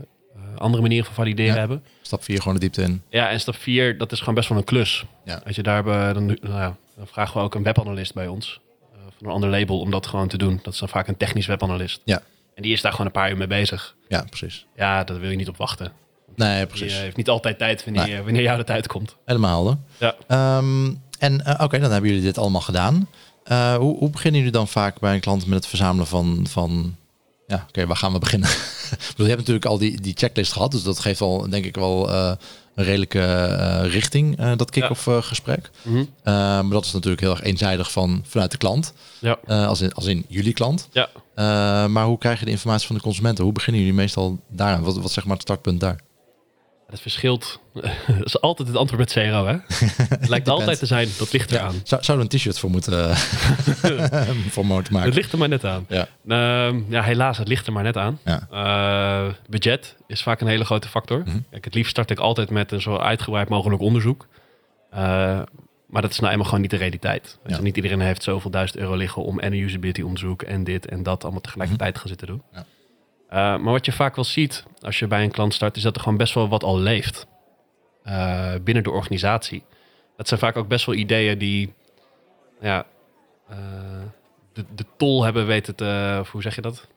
S2: andere manieren van valideren
S1: Ja.
S2: hebben?
S1: Stap 4 gewoon de diepte in.
S2: Ja, en stap 4, dat is gewoon best wel een klus.
S1: Ja.
S2: Als je daar dan, nou ja, dan vragen we ook een webanalist bij ons. eh, van een ander label om dat gewoon te doen. Dat is dan vaak een technisch webanalist.
S1: Ja.
S2: En die is daar gewoon een paar uur mee bezig.
S1: Ja, precies.
S2: Ja, daar wil je niet op wachten.
S1: Nee, precies.
S2: eh, heeft niet altijd tijd wanneer,
S1: Nee.
S2: wanneer jou de tijd komt.
S1: Helemaal helder.
S2: Ja.
S1: Ehm, en eh, oké, dan hebben jullie dit allemaal gedaan. Eh, hoe, hoe beginnen jullie dan vaak bij een klant met het verzamelen van... van ja, oké, waar gaan we beginnen? Je hebt natuurlijk al die, die checklist gehad. Dus dat geeft al, denk ik wel, eh, een redelijke eh, richting, eh, dat kick-off gesprek.
S2: Mhm.
S1: Maar dat is natuurlijk heel erg eenzijdig van, vanuit de klant.
S2: Ja.
S1: Als, in, als in jullie klant.
S2: Ja.
S1: Maar hoe krijg je de informatie van de consumenten? Hoe beginnen jullie meestal daaraan? Wat, wat zeg maar het startpunt daar?
S2: Het verschilt. dat is altijd het antwoord met CRO, hè? Het lijkt altijd te zijn, dat ligt eraan.
S1: Zou, zou er een t-shirt voor moeten voor moeten maken?
S2: Het ligt er maar net aan.
S1: Ja.
S2: Ehm, ja, helaas, het ligt er maar net aan.
S1: Ja.
S2: Eh, budget is vaak een hele grote factor.
S1: Mhm.
S2: Kijk, het liefst start ik altijd met een zo uitgebreid mogelijk onderzoek. Eh, maar dat is nou eenmaal gewoon niet de realiteit.
S1: Ja.
S2: Niet iedereen heeft zoveel duizend euro liggen om en een usability onderzoek en dit en dat allemaal tegelijkertijd te gaan zitten doen.
S1: Ja.
S2: Eh, maar wat je vaak wel ziet als je bij een klant start, is dat er gewoon best wel wat al leeft eh, binnen de organisatie. Dat zijn vaak ook best wel ideeën die ja, eh, de, de tol hebben weten te, hoe zeg je dat?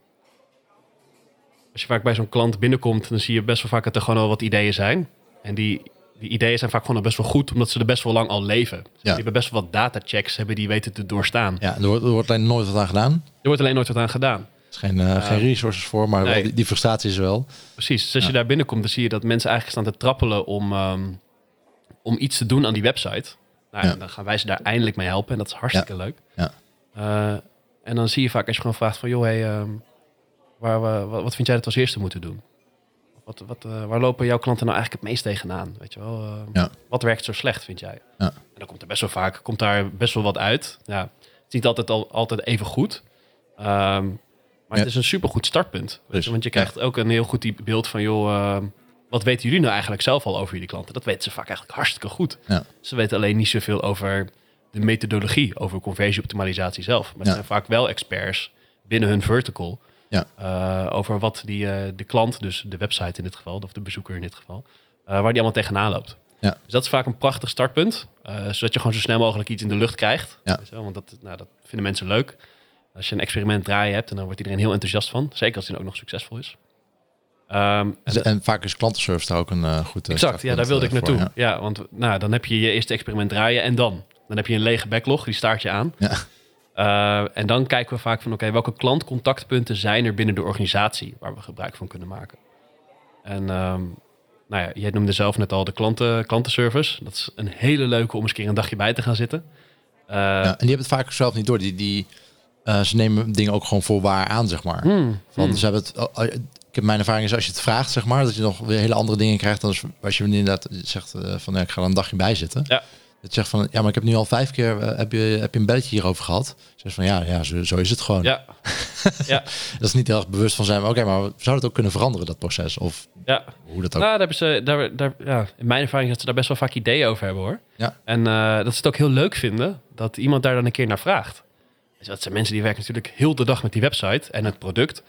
S2: Als je vaak bij zo'n klant binnenkomt, dan zie je best wel vaak dat er gewoon al wat ideeën zijn. En die, die ideeën zijn vaak gewoon al best wel goed, omdat ze er best wel lang al leven. Dus Die hebben best wel wat datachecks hebben die weten te doorstaan.
S1: Ja, er wordt, er wordt alleen nooit wat aan gedaan.
S2: Er wordt alleen nooit wat aan gedaan.
S1: Is geen, eh, geen resources voor, maar wel die, die frustratie is wel.
S2: Precies. Dus als je daar binnenkomt, dan zie je dat mensen eigenlijk staan te trappelen om, ehm, om iets te doen aan die website. Nou, en dan gaan wij ze daar eindelijk mee helpen en dat is hartstikke leuk.
S1: Ja.
S2: Eh, en dan zie je vaak als je gewoon vraagt van, joh, hey, ehm, waar, we- wat, wat vind jij dat we als eerste moeten doen? Wat, wat, eh, waar lopen jouw klanten nou eigenlijk het meest tegenaan? Weet je wel? Eh,
S1: Ja.
S2: Wat werkt zo slecht, vind jij?
S1: Ja.
S2: En dan komt er best wel vaak, komt daar best wel wat uit. Ja, het is niet altijd, al, altijd even goed. Ehm, maar
S1: Ja.
S2: het is een supergoed startpunt.
S1: Dus,
S2: want je krijgt ook een heel goed die beeld van, joh, ehm, wat weten jullie nou eigenlijk zelf al over jullie klanten? Dat weten ze vaak eigenlijk hartstikke goed.
S1: Ja.
S2: Ze weten alleen niet zoveel over de methodologie, over conversieoptimalisatie zelf. Maar ze zijn vaak wel experts binnen hun vertical.
S1: Ja.
S2: eh, over wat die, eh, de klant, dus de website in dit geval, of de bezoeker in dit geval, eh, waar die allemaal tegenaan loopt.
S1: Ja.
S2: Dus dat is vaak een prachtig startpunt, zodat je gewoon zo snel mogelijk iets in de lucht krijgt.
S1: Ja.
S2: Weet je wel, Want dat, nou, dat vinden mensen leuk. Als je een experiment draaien hebt, en dan wordt iedereen heel enthousiast van. Zeker als die dan ook nog succesvol is. Ehm, en
S1: En, vaak is klantenservice daar ook een eh, goed eh,
S2: Exact, ja, daar wilde ik
S1: eh, voor,
S2: naartoe. Ja. want nou, dan heb je je eerste experiment draaien en dan? Dan heb je een lege backlog, die staart je aan.
S1: Ja.
S2: En dan kijken we vaak van, oké, welke klantcontactpunten zijn er binnen de organisatie waar we gebruik van kunnen maken? En ehm, nou ja, jij noemde zelf net al de klanten, klantenservice. Dat is een hele leuke om eens een keer een dagje bij te gaan zitten.
S1: Ja, en die hebben het vaak zelf niet door. Die, die, eh, ze nemen dingen ook gewoon voor waar aan, zeg maar.
S2: hmm,
S1: Want
S2: hmm.
S1: ze hebben het, oh, oh, ik heb mijn ervaring is als je het vraagt, zeg maar, dat je nog weer hele andere dingen krijgt dan als- je inderdaad zegt eh, van ja, ik ga er een dagje bij zitten.
S2: Ja.
S1: Dat je zegt van ja, maar ik heb nu al vijf keer eh, heb je, heb je een belletje hierover gehad. Zeg van ja, ja zo, zo is het gewoon.
S2: Ja, ja,
S1: Dat is niet heel erg bewust van zijn. maar Oké, maar zou het ook kunnen veranderen dat proces of
S2: ja.
S1: hoe dat ook?
S2: Nou, daar hebben ze, daar, daar, ja, in mijn ervaring is dat ze daar best wel vaak ideeën over hebben hoor.
S1: Ja.
S2: En dat ze het ook heel leuk vinden dat iemand daar dan een keer naar vraagt. Dus dat zijn mensen die werken natuurlijk heel de dag met die website en het product.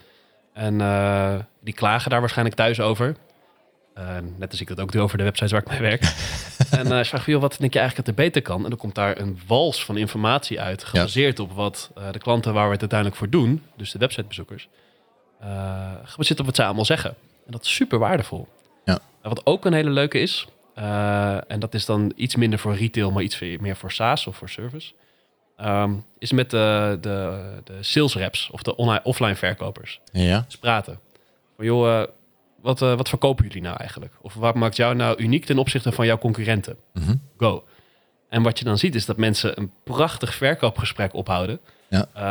S2: En eh, die klagen daar waarschijnlijk thuis over. Net als ik dat ook doe over de websites waar ik mee werk. en ze vragen, joh, wat denk je eigenlijk dat er beter kan? En dan komt daar een wals van informatie uit, gebaseerd op wat eh, de klanten waar we het uiteindelijk voor doen, dus de websitebezoekers, gebaseerd op wat zij allemaal zeggen. En dat is super waardevol.
S1: Ja.
S2: En wat ook een hele leuke is, en dat is dan iets minder voor retail, maar iets meer voor SaaS of voor service, ehm, is met de, de, de sales reps of de online, offline verkopers.
S1: Ja,
S2: Dus praten. Van joh, eh, wat, eh, wat verkopen jullie nou eigenlijk? Of wat maakt jou nou uniek ten opzichte van jouw concurrenten?
S1: Mhm.
S2: Go. En wat je dan ziet is dat mensen een prachtig verkoopgesprek ophouden.
S1: Ja.
S2: eh,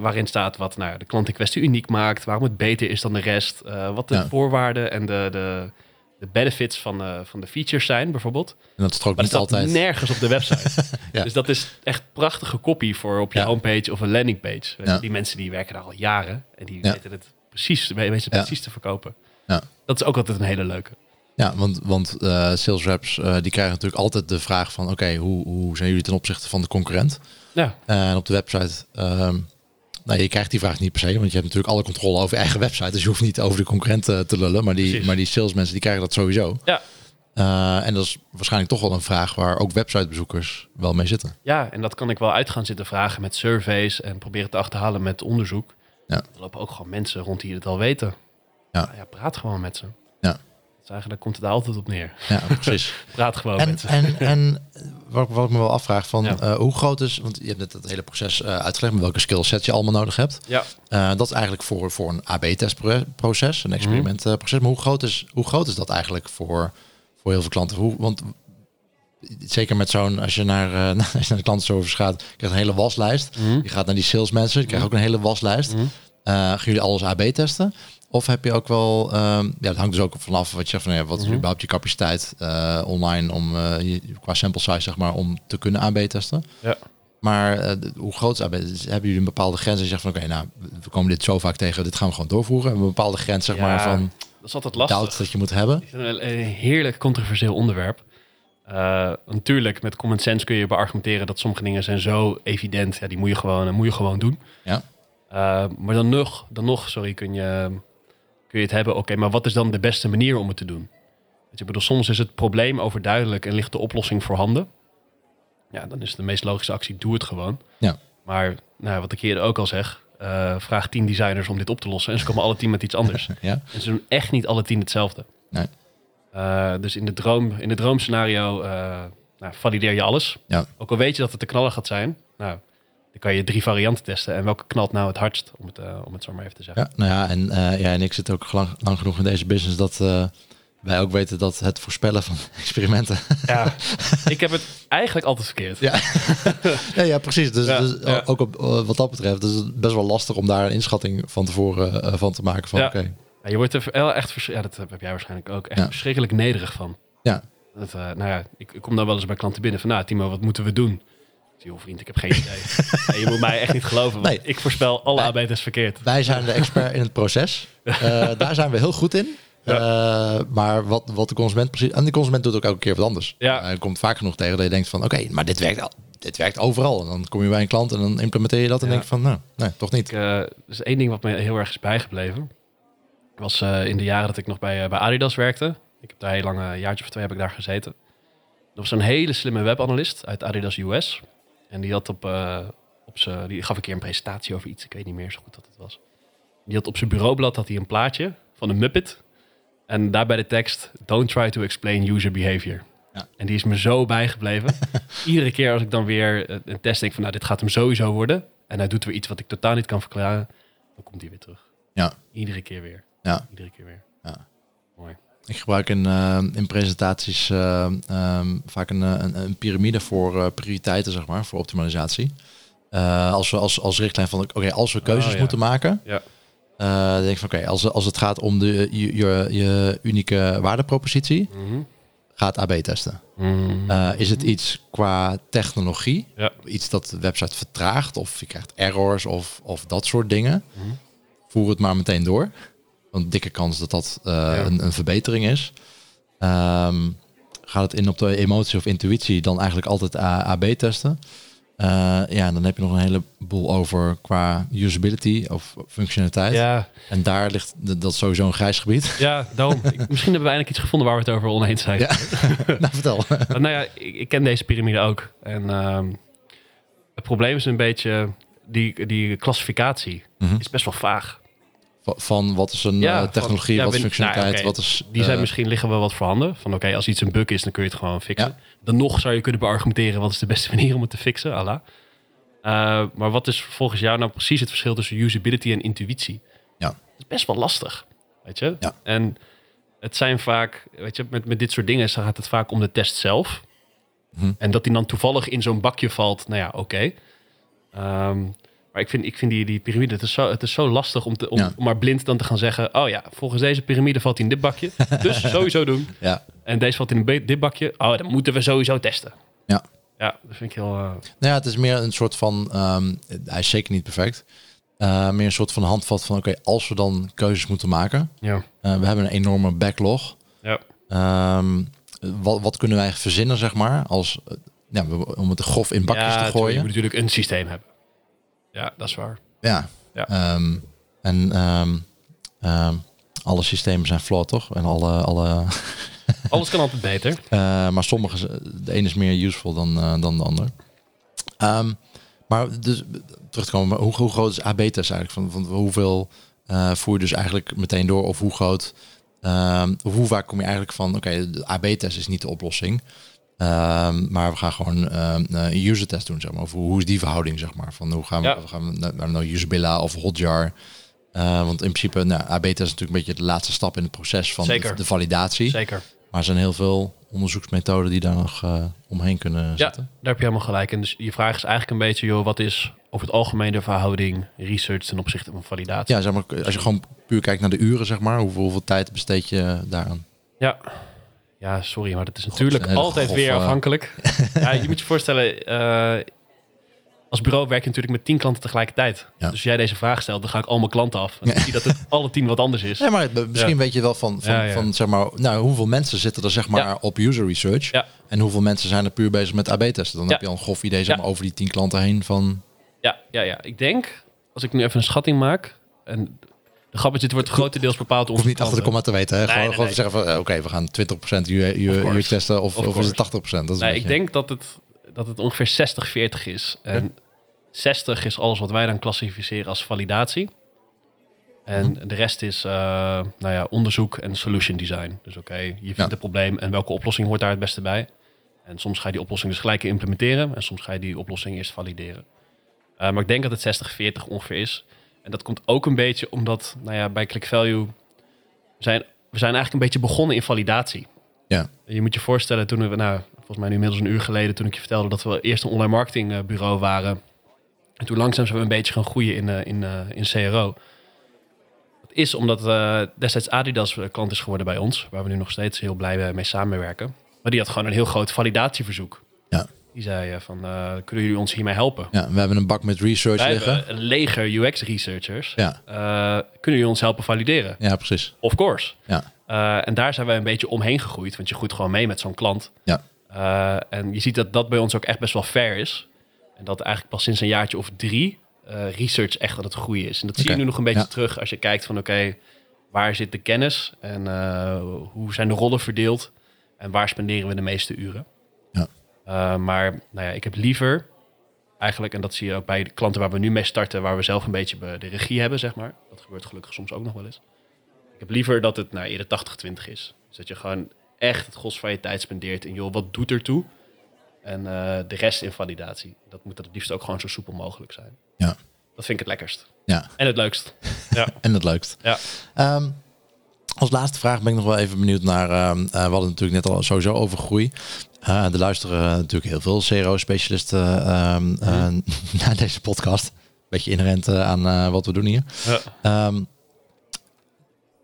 S2: waarin staat wat nou, de klant in kwestie uniek maakt, waarom het beter is dan de rest, wat de
S1: Ja.
S2: voorwaarden en de, de, de benefits van, de van de features zijn, bijvoorbeeld.
S1: en dat
S2: Maar
S1: niet altijd.
S2: nergens op de website.
S1: Ja.
S2: Dus dat is echt prachtige copy voor op je
S1: Ja.
S2: homepage of een landingpage.
S1: Ja.
S2: Die mensen die werken daar al jaren en die weten het precies, weten het precies te verkopen.
S1: Ja.
S2: Dat is ook altijd een hele leuke.
S1: Ja, want, want eh, sales reps eh, die krijgen natuurlijk altijd de vraag van oké, hoe, hoe zijn jullie ten opzichte van de concurrent?
S2: Ja,
S1: en op de website, ehm, nou, je krijgt die vraag niet per se, want je hebt natuurlijk alle controle over je eigen website. Dus je hoeft niet over de concurrent eh, te lullen. Maar die,
S2: Precies.
S1: maar die salesmensen die krijgen dat sowieso.
S2: Ja.
S1: Eh, en dat is waarschijnlijk toch wel een vraag waar ook websitebezoekers wel mee zitten.
S2: ja, en dat kan ik wel uit gaan zitten vragen met surveys en proberen te achterhalen met onderzoek.
S1: Ja.
S2: Er lopen ook gewoon mensen rond die het al weten.
S1: Ja.
S2: Nou ja praat gewoon met ze. Dus eigenlijk komt het daar altijd op neer.
S1: Ja, precies.
S2: Praat gewoon
S1: en
S2: met
S1: en, en wat, wat ik me wel afvraag van
S2: Ja.
S1: eh, hoe groot is, want je hebt net het hele proces eh, uitgelegd met welke skillsets je allemaal nodig hebt.
S2: Ja.
S1: Eh, dat is eigenlijk voor, voor een AB-testproces, een experimentproces. Maar hoe groot, is, hoe groot is dat eigenlijk voor, voor heel veel klanten? Hoe, want zeker met zo'n, als je naar, als je naar de klantenservice gaat, krijg je een hele waslijst.
S2: Mhm.
S1: Je gaat naar die salesmensen, je krijgt ook een hele waslijst.
S2: Mhm.
S1: Eh, gaan jullie alles AB testen? Of heb je ook wel, ehm, ja, dat hangt dus ook vanaf wat je zegt van, ja, wat is
S2: Mhm.
S1: überhaupt je capaciteit eh, online om uh, je, qua sample size zeg maar om te kunnen AB testen?
S2: Ja.
S1: Maar uh, hoe groot is AB? Dus hebben jullie een bepaalde grens en je zegt van, oké, okay, nou, we komen dit zo vaak tegen, dit gaan we gewoon doorvoeren. Een bepaalde grens zeg
S2: Ja,
S1: maar van
S2: Dat is altijd lastig.
S1: dat je moet hebben.
S2: Een, een heerlijk controversieel onderwerp. Natuurlijk, met common sense kun je beargumenteren dat sommige dingen zijn zo evident. Ja, die moet je gewoon, moet je gewoon doen.
S1: Ja.
S2: Maar dan nog, dan nog, sorry, kun je, kun je het hebben. Oké, okay, maar wat is dan de beste manier om het te doen? Weet je, bedoel, soms is het probleem overduidelijk en ligt de oplossing voorhanden. Ja, dan is de meest logische actie, doe het gewoon.
S1: Ja.
S2: Maar nou, wat ik eerder ook al zeg, uh, vraag tien designers om dit op te lossen. En ze komen alle tien met iets anders.
S1: ja.
S2: En ze doen echt niet alle tien hetzelfde.
S1: Nee.
S2: Uh, dus in de, droom, in de droomscenario uh, nou, valideer je alles.
S1: Ja.
S2: Ook al weet je dat het de knaller gaat zijn. Nou, dan kan je drie varianten testen. En welke knalt nou het hardst, om het, uh, om het zo maar even te zeggen.
S1: Ja, nou ja, en, uh, ja, en ik zit ook lang, lang genoeg in deze business dat uh, wij ook weten dat het voorspellen van experimenten.
S2: Ja, ik heb het eigenlijk altijd verkeerd.
S1: Ja, ja, ja precies. Dus,
S2: Ja,
S1: dus
S2: ja.
S1: ook op, wat dat betreft is het best wel lastig om daar een inschatting van tevoren uh, van te maken. Van,
S2: Ja. je wordt er wel echt, ja, dat heb jij waarschijnlijk ook, echt verschrikkelijk nederig van.
S1: Ja.
S2: Dat, eh, nou ja, ik, ik kom dan wel eens bij klanten binnen van, nou Timo, wat moeten we doen? Joh vriend, ik heb geen idee. Je moet mij echt niet geloven,
S1: Nee.
S2: ik voorspel alle arbeiders verkeerd.
S1: wij zijn de expert in het proces. Uh, daar zijn we heel goed in. Eh, maar wat, wat de consument precies... En de consument doet ook elke keer wat anders.
S2: Ja.
S1: Hij komt vaak genoeg tegen dat je denkt van... Oké, maar dit werkt, al- dit werkt overal. En dan kom je bij een klant en dan implementeer je dat en
S2: Ja.
S1: denk je van... Nou, nee, toch niet.
S2: Eh, er is één ding wat me heel erg is bijgebleven. was eh, in de jaren dat ik nog bij, eh, bij Adidas werkte. Ik heb daar heel lang, een jaartje of twee heb ik daar gezeten. Er was een hele slimme webanalist uit Adidas US. En die had op, eh, op zijn, die gaf een keer een presentatie over iets. Ik weet niet meer zo goed wat het was. Die had op zijn bureaublad had hij een plaatje van een Muppet. En daarbij de tekst: Don't try to explain user behavior.
S1: Ja.
S2: En die is me zo bijgebleven. Iedere keer als ik dan weer eh, een test denk van, nou, dit gaat hem sowieso worden. En hij doet weer iets wat ik totaal niet kan verklaren. Dan komt hij weer terug.
S1: Ja.
S2: Iedere keer weer.
S1: Ja.
S2: Iedere keer weer.
S1: Ja.
S2: Mooi.
S1: Ik gebruik in, eh, in presentaties eh, ehm, vaak een, eh, een, een piramide voor prioriteiten, zeg maar, voor optimalisatie. Als we als, als richtlijn van, oké, als we keuzes
S2: Oh, ja.
S1: moeten maken,
S2: Ja.
S1: dan denk ik van, oké, als, als het gaat om de, je, je, je unieke waardepropositie,
S2: Mhm.
S1: gaat AB testen.
S2: Mhm.
S1: Is het iets qua technologie?
S2: Ja.
S1: Iets dat de website vertraagt of je krijgt errors of, of dat soort dingen?
S2: Mhm.
S1: Voer het maar meteen door. Want dikke kans dat dat eh, een, een verbetering is. Ehm, gaat het in op de emotie of intuïtie, dan eigenlijk altijd AB testen. Eh, ja, dan heb je nog een heleboel over qua usability of functionaliteit.
S2: Ja,
S1: En daar ligt de- dat sowieso een grijs gebied.
S2: ja, daarom. Misschien hebben we eindelijk iets gevonden waar we het over oneens zijn.
S1: Ja. nou, vertel.
S2: Nou ja, ik, ik ken deze piramide ook. En ehm, het probleem is een beetje, die, die klassificatie
S1: Mhm.
S2: is best wel vaag.
S1: Van- wat is een
S2: Ja,
S1: eh,
S2: van-
S1: technologie,
S2: ja,
S1: wat is functionaliteit,
S2: nou,
S1: wat is...
S2: Die zijn
S1: eh,
S2: misschien liggen wel wat voorhanden. Van oké, als iets een bug is, dan kun je het gewoon fixen.
S1: Ja.
S2: Dan nog zou je kunnen beargumenteren wat is de beste manier om het te fixen, Allah. Eh, maar wat is volgens jou nou precies het verschil tussen usability en intuïtie?
S1: Ja.
S2: Dat is best wel lastig, weet je?
S1: Ja.
S2: En het zijn vaak, weet je, met, met dit soort dingen gaat het vaak om de test zelf.
S1: Mhm.
S2: En dat die dan toevallig in zo'n bakje valt, nou ja, oké. Ehm, maar ik vind, ik vind die, die piramide, het is zo, het is zo lastig om, te, om,
S1: Ja.
S2: om maar blind dan te gaan zeggen... oh ja, volgens deze piramide valt hij in dit bakje. Dus sowieso doen.
S1: Ja,
S2: En deze valt in dit bakje. Oh, dan moeten we sowieso testen.
S1: Ja.
S2: Ja, dat vind ik heel... eh,
S1: nou ja, het is meer een soort van, ehm, hij is zeker niet perfect, Eh, meer een soort van handvat van, oké, als we dan keuzes moeten maken,
S2: ja.
S1: eh, we hebben een enorme backlog,
S2: Ja.
S1: Ehm, wat, wat kunnen wij verzinnen, zeg maar, als, ja, om het grof in bakjes
S2: ja,
S1: te
S2: tuurlijk, Je
S1: gooien.
S2: moet natuurlijk een systeem hebben. Ja, dat is waar.
S1: Ja.
S2: Ja.
S1: Ehm, en ehm, ehm, alle systemen zijn flawed, toch? En alle, alle
S2: Alles kan altijd beter.
S1: Eh, maar sommige, de een is meer useful dan, eh, dan de ander. Maar dus terug te komen, hoe, hoe groot is AB-test eigenlijk? Van, van hoeveel eh, voer je dus eigenlijk meteen door? Of hoe groot, hoe vaak kom je eigenlijk van, oké, de AB-test is niet de oplossing. Ehm, maar we gaan gewoon ehm, een user test doen, zeg maar. Of hoe, is die verhouding, zeg maar? Van hoe gaan we,
S2: Ja.
S1: gaan we naar, naar Usabilla of Hotjar? Eh, want in principe, nou, AB-test is natuurlijk een beetje de laatste stap in het proces van de, validatie.
S2: Zeker.
S1: Maar er zijn heel veel onderzoeksmethoden die daar nog eh, omheen kunnen
S2: Ja,
S1: zetten.
S2: daar heb je helemaal gelijk. En dus je vraag is eigenlijk een beetje, joh, wat is over het algemeen de verhouding research ten opzichte van validatie?
S1: Ja, zeg maar, als je gewoon puur kijkt naar de uren, zeg maar, hoeveel, hoeveel tijd besteed je daaraan?
S2: Ja. Ja, sorry, maar dat is natuurlijk altijd weer afhankelijk. ja, je moet je voorstellen, eh, als bureau werk je natuurlijk met tien klanten tegelijkertijd.
S1: Ja.
S2: Dus als jij deze vraag stelt, dan ga ik al mijn klanten af. En dan zie je dat het alle tien wat anders is.
S1: Ja, maar misschien
S2: Ja.
S1: weet je wel van, van,
S2: Ja, ja.
S1: van zeg maar, nou, hoeveel mensen zitten er zeg maar
S2: Ja.
S1: op user research
S2: Ja.
S1: en hoeveel mensen zijn er puur bezig met AB-testen. Dan
S2: Ja.
S1: heb je al een grof idee zeg
S2: Ja.
S1: maar, over die tien klanten heen van...
S2: Ja, ja, ja. Ik denk, als ik nu even een schatting maak... En de grap is, dit wordt grotendeels bepaald door
S1: Hoeft niet achter de komma te weten. Hè?
S2: Nee,
S1: gewoon
S2: nee,
S1: gewoon
S2: nee.
S1: zeggen van, eh, oké, we gaan 20% UX
S2: Of course.
S1: UX testen of,
S2: Of
S1: of is het
S2: course.
S1: 80%? Dat is een
S2: Nee, ik denk dat het, dat het ongeveer 60-40 is. En 60 is alles wat wij dan klassificeren als validatie. En
S1: Mhm.
S2: de rest is eh, nou ja, onderzoek en solution design. Dus oké, je vindt
S1: Ja.
S2: het probleem en welke oplossing hoort daar het beste bij. En soms ga je die oplossing dus gelijk implementeren. En soms ga je die oplossing eerst valideren. Eh, maar ik denk dat het 60-40 ongeveer is. En dat komt ook een beetje omdat nou ja, bij Click Value... We zijn, we zijn eigenlijk een beetje begonnen in validatie.
S1: Ja.
S2: Je moet je voorstellen, toen we, nou, volgens mij nu inmiddels een uur geleden, toen ik je vertelde dat we eerst een online marketingbureau waren. En toen langzaam zijn we een beetje gaan groeien in, eh, in, eh, in CRO. Dat is omdat eh, destijds Adidas eh, klant is geworden bij ons, waar we nu nog steeds heel blij eh, mee samenwerken. Maar die had gewoon een heel groot validatieverzoek.
S1: Ja.
S2: Die zei eh, van, eh, kunnen jullie ons hiermee helpen?
S1: Ja, we hebben een bak met research
S2: Wij
S1: liggen.
S2: een leger UX-researchers.
S1: Ja,
S2: kunnen jullie ons helpen valideren?
S1: ja, precies.
S2: Of course.
S1: Ja,
S2: Eh, en daar zijn wij een beetje omheen gegroeid, want je groeit gewoon mee met zo'n klant.
S1: ja,
S2: Eh, en je ziet dat dat bij ons ook echt best wel fair is. En dat eigenlijk pas sinds een jaartje of drie eh, research echt aan het groeien is. En dat zie je nu nog een beetje
S1: ja.
S2: terug als je kijkt van oké, waar zit de kennis en eh, hoe zijn de rollen verdeeld en waar spenderen we de meeste uren. Eh, maar nou ja, ik heb liever eigenlijk, en dat zie je ook bij de klanten waar we nu mee starten, waar we zelf een beetje be- de regie hebben, zeg maar. Dat gebeurt gelukkig soms ook nog wel eens. Ik heb liever dat het nou, eerder 80-20 is. Dus dat je gewoon echt het gros van je tijd spendeert in, joh, wat doet ertoe? En eh, de rest in validatie. Dat moet het liefst ook gewoon zo soepel mogelijk zijn.
S1: ja,
S2: Dat vind ik het lekkerst.
S1: ja.
S2: En het leukst. Ja.
S1: En het leukst.
S2: ja.
S1: Ehm, als laatste vraag ben ik nog wel even benieuwd naar. ehm, eh, we hadden het natuurlijk net al sowieso over groei. Eh er luisteren natuurlijk heel veel CRO-specialisten ehm, eh, naar deze podcast. Beetje inherent aan wat we doen hier.
S2: Ja.
S1: Ehm,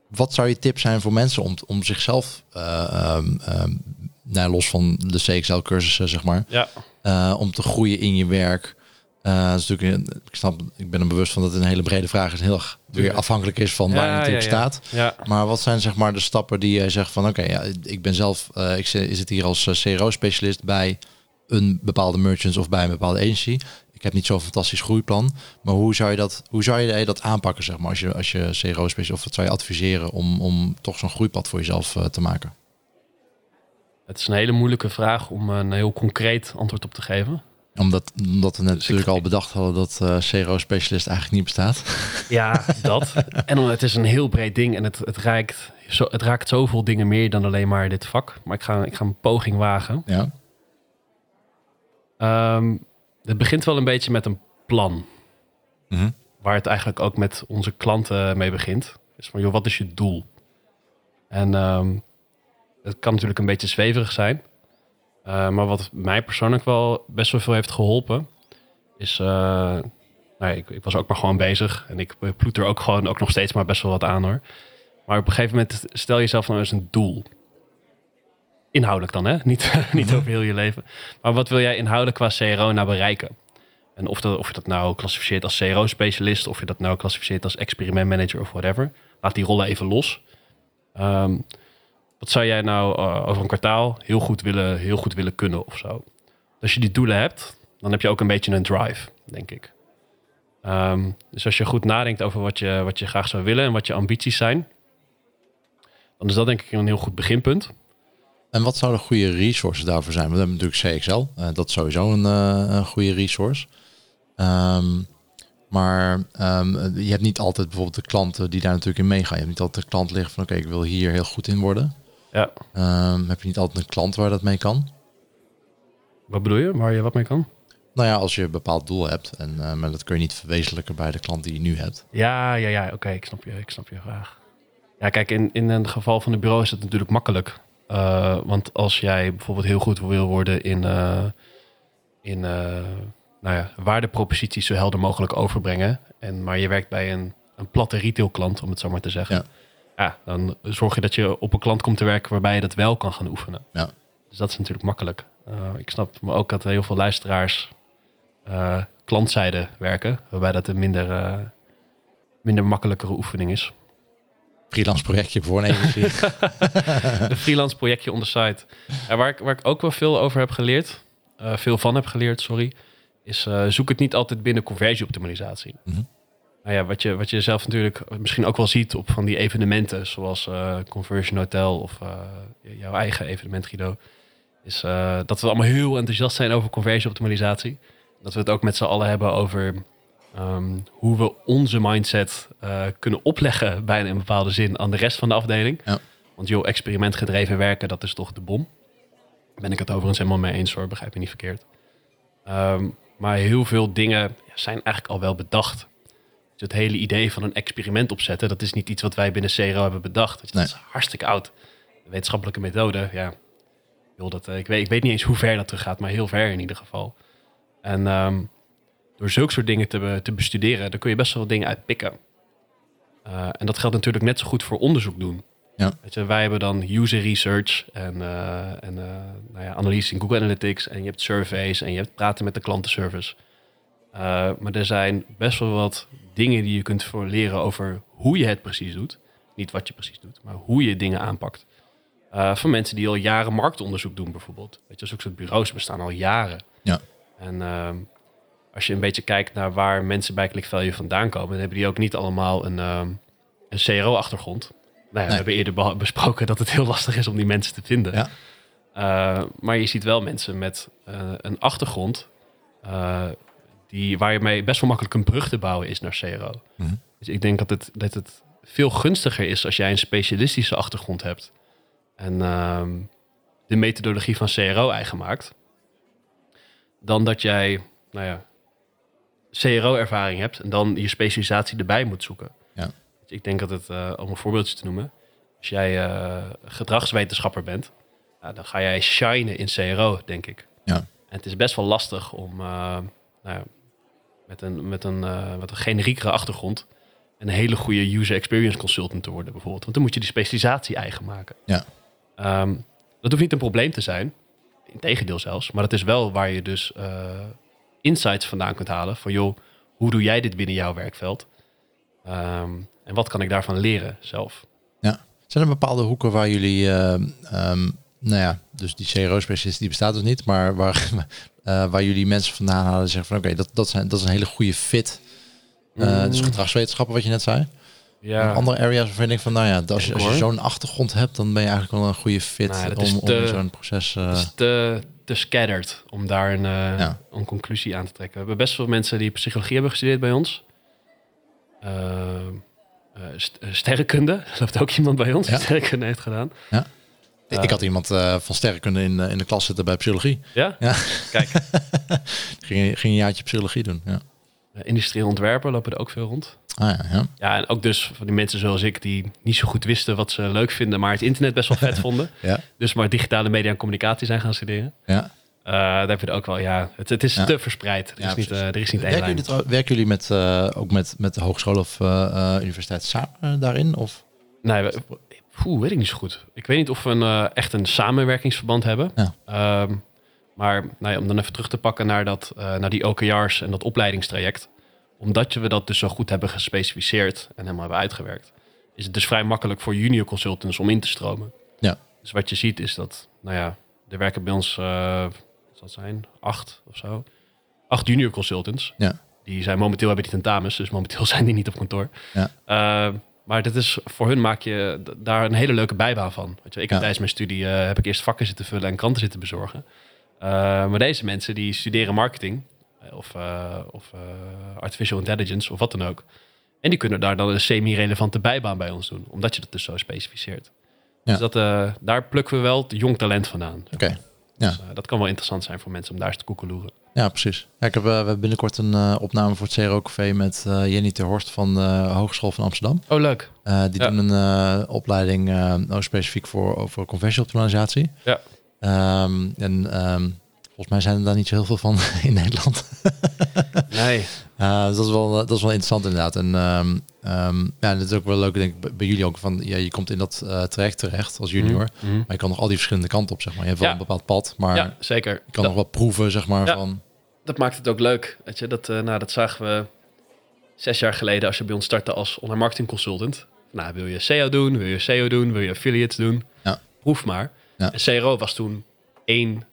S1: wat zou je tip zijn voor mensen om, om zichzelf, nou, los van de CXL-cursussen, zeg maar,
S2: ja.
S1: om te groeien in je werk? Dat is natuurlijk, een- ik, snap, ik ben er bewust van dat het een hele brede vraag is. Heel erg weer afhankelijk is van waar je natuurlijk
S2: ja, ja.
S1: staat. Maar wat zijn zeg maar de stappen die jij zegt van oké, ja, ik ben zelf, eh, ik zit, hier als eh, CRO-specialist bij een bepaalde merchant of bij een bepaalde agency. Ik heb niet zo'n fantastisch groeiplan. Maar hoe zou je dat, hoe zou je dat aanpakken, zeg maar, als je, als je CRO-specialist, of wat zou je adviseren om, om toch zo'n groeipad voor jezelf te maken?
S2: Het is een hele moeilijke vraag om een heel concreet antwoord op te geven.
S1: Omdat, omdat we net
S2: Dus
S1: natuurlijk al bedacht hadden dat eh CRO-specialist eigenlijk niet bestaat.
S2: Ja, dat. en dan, het is een heel breed ding en het, het, raakt, zo, het raakt zoveel dingen meer dan alleen maar dit vak. Maar ik ga, ik ga een poging wagen.
S1: Ja,
S2: Ehm, het begint wel een beetje met een plan.
S1: Mhm.
S2: Waar het eigenlijk ook met onze klanten mee begint. Is van, joh, wat is je doel? En ehm, het kan natuurlijk een beetje zweverig zijn. Eh, maar wat mij persoonlijk wel best wel veel heeft geholpen... is... eh, nou, ik, ik was ook maar gewoon bezig. En ik ploet er ook gewoon ook nog steeds maar best wel wat aan hoor. Maar op een gegeven moment stel jezelf nou eens een doel. Inhoudelijk dan, hè? Niet, niet over heel je leven. Maar wat wil jij inhoudelijk qua CRO nou bereiken? En of, dat, of je dat nou klassificeert als CRO-specialist, of je dat nou klassificeert als experimentmanager of whatever. Laat die rollen even los. Ehm, wat zou jij nou eh, over een kwartaal heel goed, willen, heel goed willen kunnen of zo? Als je die doelen hebt, dan heb je ook een beetje een drive, denk ik. Ehm, dus als je goed nadenkt over wat je, wat je graag zou willen en wat je ambities zijn, dan is dat denk ik een heel goed beginpunt.
S1: En wat zouden goede resources daarvoor zijn? We hebben natuurlijk CXL. eh, dat is sowieso een, eh, een goede resource. Ehm, maar ehm, je hebt niet altijd bijvoorbeeld de klanten die daar natuurlijk in meegaan. Je hebt niet altijd de klant liggen van oké, ik wil hier heel goed in worden.
S2: Ja,
S1: Ehm, heb je niet altijd een klant waar dat mee kan?
S2: wat bedoel je? Waar je wat mee kan?
S1: Nou ja, als je een bepaald doel hebt. En, maar dat kun je niet verwezenlijken bij de klant die je nu hebt.
S2: Ja, ja, ja. Oké, ik snap je. Ik snap je vraag. Ja, kijk, in, in het geval van het bureau is het natuurlijk makkelijk. Eh, want als jij bijvoorbeeld heel goed wil worden in, eh, in nou ja, waardeproposities zo helder mogelijk overbrengen. En, maar je werkt bij een, een platte retailklant, om het zo maar te zeggen.
S1: Ja.
S2: Ja. dan zorg je dat je op een klant komt te werken waarbij je dat wel kan gaan oefenen.
S1: Ja.
S2: Dus dat is natuurlijk makkelijk. Eh, ik snap maar ook dat heel veel luisteraars eh, klantzijde werken, waarbij dat een minder, eh, minder makkelijkere oefening is.
S1: Freelance projectje voor een
S2: freelance projectje on the site. En waar, ik, waar ik ook wel veel over heb geleerd, veel van heb geleerd, sorry, is zoek het niet altijd binnen conversieoptimalisatie.
S1: Mhm.
S2: Nou ja, wat je, wat je zelf natuurlijk misschien ook wel ziet op van die evenementen, zoals eh, Conversion Hotel of eh, jouw eigen evenement, Guido, is eh, dat we allemaal heel enthousiast zijn over conversieoptimalisatie. Dat we het ook met z'n allen hebben over ehm, hoe we onze mindset kunnen opleggen, bijna in bepaalde zin, aan de rest van de afdeling.
S1: Ja.
S2: Want joh, experimentgedreven werken, dat is toch de bom. Daar ben ik het overigens helemaal mee eens hoor, begrijp me niet verkeerd. Ehm, maar heel veel dingen zijn eigenlijk al wel bedacht. Dus het hele idee van een experiment opzetten, dat is niet iets wat wij binnen CRO hebben bedacht. Dat
S1: Nee.
S2: is hartstikke oud. De wetenschappelijke methode, ja. Joh, dat, eh, ik, weet, ik weet niet eens hoe ver dat terug gaat, maar heel ver in ieder geval. En ehm, door zulke soort dingen te, te bestuderen, dan kun je best wel wat dingen uitpikken. Eh, en dat geldt natuurlijk net zo goed voor onderzoek doen.
S1: Ja.
S2: Weet je, wij hebben dan user research en, eh, en nou ja, analyse in Google Analytics. En je hebt surveys en je hebt praten met de klantenservice. Eh, maar er zijn best wel wat dingen die je kunt voor leren over hoe je het precies doet. Niet wat je precies doet, maar hoe je dingen aanpakt. Eh, van mensen die al jaren marktonderzoek doen bijvoorbeeld. Weet je, zulke soort bureaus bestaan al jaren.
S1: Ja.
S2: En ehm, als je een beetje kijkt naar waar mensen bij Click Value vandaan komen, dan hebben die ook niet allemaal een, ehm, een CRO-achtergrond. Nou ja,
S1: Nee.
S2: We hebben eerder be- besproken dat het heel lastig is om die mensen te vinden.
S1: Ja.
S2: Eh, maar je ziet wel mensen met een achtergrond die, waar je mee best wel makkelijk een brug te bouwen is naar CRO.
S1: Mhm.
S2: Dus ik denk dat het, dat het veel gunstiger is als jij een specialistische achtergrond hebt en ehm, de methodologie van CRO eigen maakt, dan dat jij, nou ja, CRO-ervaring hebt en dan je specialisatie erbij moet zoeken.
S1: Ja.
S2: Ik denk dat het, eh, om een voorbeeldje te noemen, als jij eh, gedragswetenschapper bent, dan ga jij shinen in CRO, denk ik.
S1: Ja.
S2: En het is best wel lastig om eh, nou ja, met, een, met, een, met een generiekere achtergrond een hele goede user experience consultant te worden, bijvoorbeeld. Want dan moet je die specialisatie eigen maken.
S1: Ja.
S2: Ehm, dat hoeft niet een probleem te zijn, integendeel zelfs, maar dat is wel waar je dus eh, insights vandaan kunt halen van joh, hoe doe jij dit binnen jouw werkveld? Ehm, en wat kan ik daarvan leren zelf?
S1: Zijn er bepaalde hoeken waar jullie, eh, ehm, nou ja, dus die CRO-specialist die bestaat dus niet, maar waar, eh, waar jullie mensen vandaan halen en zeggen van oké, dat, dat, zijn, dat is een hele goede fit. Eh, Dus
S2: Mm.
S1: gedragswetenschappen, wat je net zei.
S2: Ja,
S1: Andere areas waarvan ik van, nou ja, als je, als zo'n achtergrond hebt, dan ben je eigenlijk wel een goede fit
S2: Nou,
S1: om, om zo'n proces. eh,
S2: Het is te, te scattered om daar een, eh,
S1: Ja.
S2: een conclusie aan te trekken. We hebben best veel mensen die psychologie hebben gestudeerd bij ons. Eh, st- sterrenkunde, er loopt ook iemand bij ons
S1: Ja.
S2: die sterrenkunde heeft gedaan.
S1: Ik- ik had iemand eh, van sterrenkunde in, eh, in de klas zitten bij psychologie.
S2: Ja?
S1: Ja.
S2: Kijk,
S1: Ging, ging een jaartje psychologie doen. Ja.
S2: eh, industrieel ontwerper lopen er ook veel rond.
S1: Ah ja, ja.
S2: Ja, en ook dus van die mensen zoals ik die niet zo goed wisten wat ze leuk vinden, maar het internet best wel vet vonden.
S1: Ja.
S2: Dus maar digitale media en communicatie zijn gaan studeren.
S1: ja.
S2: Eh, daar heb je ook wel, ja, het, het is
S1: Ja.
S2: te verspreid. Er is,
S1: Ja,
S2: niet, eh, er is niet één
S1: Werken
S2: lijn.
S1: jullie, trouw- werken jullie met, eh, ook met, met de hogeschool of eh, eh, universiteit samen eh, daarin? Of?
S2: Nee, we, poeh, weet ik niet zo goed. Ik weet niet of we een, eh, echt een samenwerkingsverband hebben.
S1: Ja.
S2: Ehm, maar nou ja, om dan even terug te pakken naar, dat, eh, naar die OKR's en dat opleidingstraject. Omdat we dat dus zo goed hebben gespecificeerd en helemaal hebben uitgewerkt. Is het dus vrij makkelijk voor junior consultants om in te stromen.
S1: Ja.
S2: Dus wat je ziet is dat, nou ja, er werken bij ons, eh, wat zal het zijn, acht of zo. Acht junior consultants.
S1: Ja.
S2: Die zijn momenteel hebben die tentamens, dus momenteel zijn die niet op kantoor.
S1: Ja.
S2: Maar dat is, voor hun maak je daar een hele leuke bijbaan van. Weet je, ik heb
S1: Ja.
S2: tijdens mijn studie eh, heb ik eerst vakken zitten vullen en kranten zitten bezorgen. Eh, maar deze mensen die studeren marketing eh, of, of artificial intelligence of wat dan ook. En die kunnen daar dan een semi-relevante bijbaan bij ons doen, omdat je dat dus zo specificeert.
S1: Ja.
S2: Dus dat, daar plukken we wel het jong talent vandaan.
S1: Oké. Ja.
S2: Dus, eh, dat kan wel interessant zijn voor mensen om daar eens te koekeloeren.
S1: Ja, precies. Ja, ik heb, eh, we hebben binnenkort een eh, opname voor het CRO Café met Jenny ter Horst van de Hogeschool van Amsterdam.
S2: Oh, leuk.
S1: Die
S2: Ja.
S1: doen een opleiding nou, specifiek voor, over conversieoptimalisatie.
S2: Ja.
S1: Ehm, en ehm, volgens mij zijn er daar niet zo heel veel van in Nederland.
S2: Nee.
S1: Uh, dus dat, is wel, dat is wel interessant inderdaad. En ehm, ja, dat is ook wel leuk, denk ik, bij- jullie ook. Van, ja, je komt in dat eh, traject terecht als junior.
S2: Mhm, mhm.
S1: Maar je kan nog al die verschillende kanten op, zeg maar. Je hebt wel
S2: Ja.
S1: een bepaald pad, maar
S2: Ja, zeker.
S1: je kan
S2: Dat-
S1: nog wel proeven, zeg maar,
S2: Ja.
S1: van...
S2: dat maakt het ook leuk. Weet je, dat, eh, nou, dat zagen we zes jaar geleden als je bij ons startte als online marketing consultant. Nou, wil je SEO doen, wil je SEO doen, wil je affiliates doen?
S1: Ja.
S2: Proef maar. En CRO was toen één,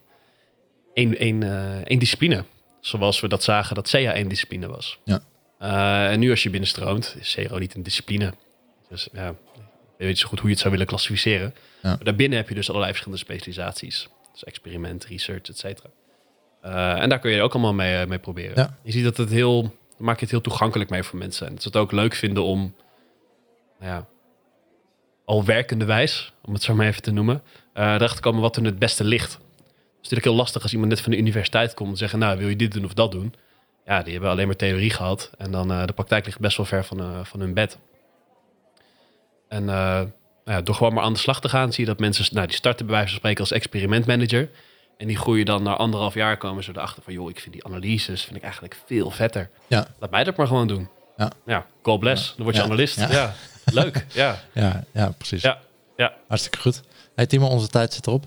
S2: één, één, eh, één discipline. Zoals we dat zagen dat SEA één discipline was.
S1: Ja.
S2: Eh, en nu als je binnenstroomt, is CRO niet een discipline. Dus ja, ik weet niet zo goed hoe je het zou willen klassificeren.
S1: Ja.
S2: Maar daarbinnen heb je dus allerlei verschillende specialisaties. Dus experiment, research, et cetera. Eh, en daar kun je ook allemaal mee, mee proberen.
S1: Ja.
S2: Je ziet dat het heel, maak je het heel toegankelijk mee voor mensen. En dat ze het ook leuk vinden om, nou ja, al werkende wijs, om het zo maar even te noemen, eh erachter te komen wat hun het beste ligt. Het is natuurlijk heel lastig als iemand net van de universiteit komt en zeggen, nou, wil je dit doen of dat doen? Ja, die hebben alleen maar theorie gehad. En dan eh, de praktijk ligt best wel ver van, eh, van hun bed. En eh, nou ja, door gewoon maar aan de slag te gaan, zie je dat mensen, nou, die starten bij wijze van spreken als experimentmanager. En die groeien dan na anderhalf jaar komen ze erachter van, joh, ik vind die analyses vind ik eigenlijk veel vetter.
S1: Ja.
S2: Laat mij dat maar gewoon doen.
S1: Ja.
S2: Ja, God bless. Dan word je
S1: Ja.
S2: analist.
S1: Ja.
S2: Ja. Leuk. Ja.
S1: Ja, ja precies.
S2: Ja. Ja.
S4: Hartstikke goed. Hey Timo, onze tijd zit erop.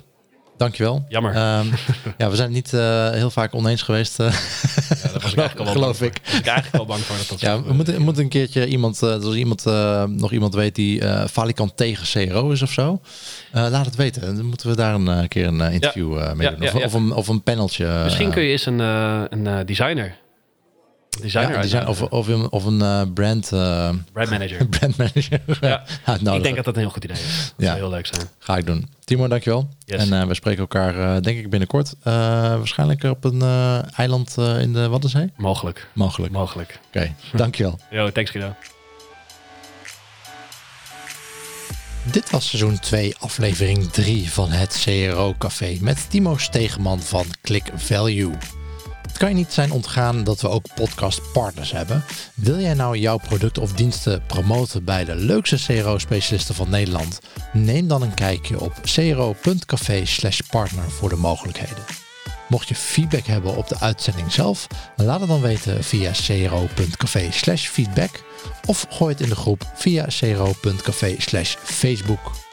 S4: Dankjewel.
S2: Jammer.
S4: Ehm, ja, we zijn het niet eh, heel vaak oneens geweest, eh,
S2: Ja, daar was ik eigenlijk al wel
S4: geloof ik.
S2: voor. Ik eigenlijk al bang voor dat dat
S4: Ja, we moeten, we moeten een keertje iemand, eh, als iemand eh, nog iemand weet die eh falikant tegen CRO is of zo, eh, laat het weten. Dan moeten we daar een keer een interview eh, mee
S2: Ja,
S4: doen.
S2: ja,
S4: Of,
S2: ja.
S4: of, een, of een paneltje.
S2: Misschien kun je eens een, eh, een eh, designer. Designer
S4: ja, design, of, of een, of een eh, brand, eh
S2: brand manager.
S4: brand manager
S2: Ja.
S4: uitnodigen.
S2: ik denk dat dat een heel goed idee is. Dat
S4: Ja.
S2: zou heel leuk zijn.
S4: Ga ik doen. Timo, dankjewel.
S2: Yes.
S4: En eh, we spreken elkaar denk ik binnenkort. Waarschijnlijk op een eiland in de Waddenzee.
S2: Mogelijk.
S4: Mogelijk. Oké,
S2: Mogelijk.
S4: dankjewel.
S2: Yo, thanks Guido.
S1: Dit was seizoen 2, aflevering 3 van het CRO Café met Timo Stegeman van Click Value. Het kan je niet zijn ontgaan dat we ook podcast partners hebben. Wil jij nou jouw producten of diensten promoten bij de leukste CRO-specialisten van Nederland? Neem dan een kijkje op cro.café slash partner voor de mogelijkheden. Mocht je feedback hebben op de uitzending zelf, laat het dan weten via cro.café slash feedback of gooi het in de groep via cro.café slash Facebook.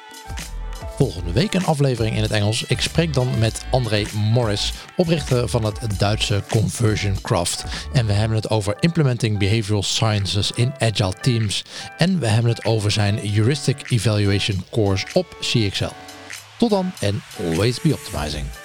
S1: Volgende week een aflevering in het Engels. Ik spreek dan met André Morris, oprichter van het Duitse Conversion Craft. En we hebben het over implementing behavioral sciences in agile teams. En we hebben het over zijn heuristic evaluation course op CXL. Tot dan en always be optimizing.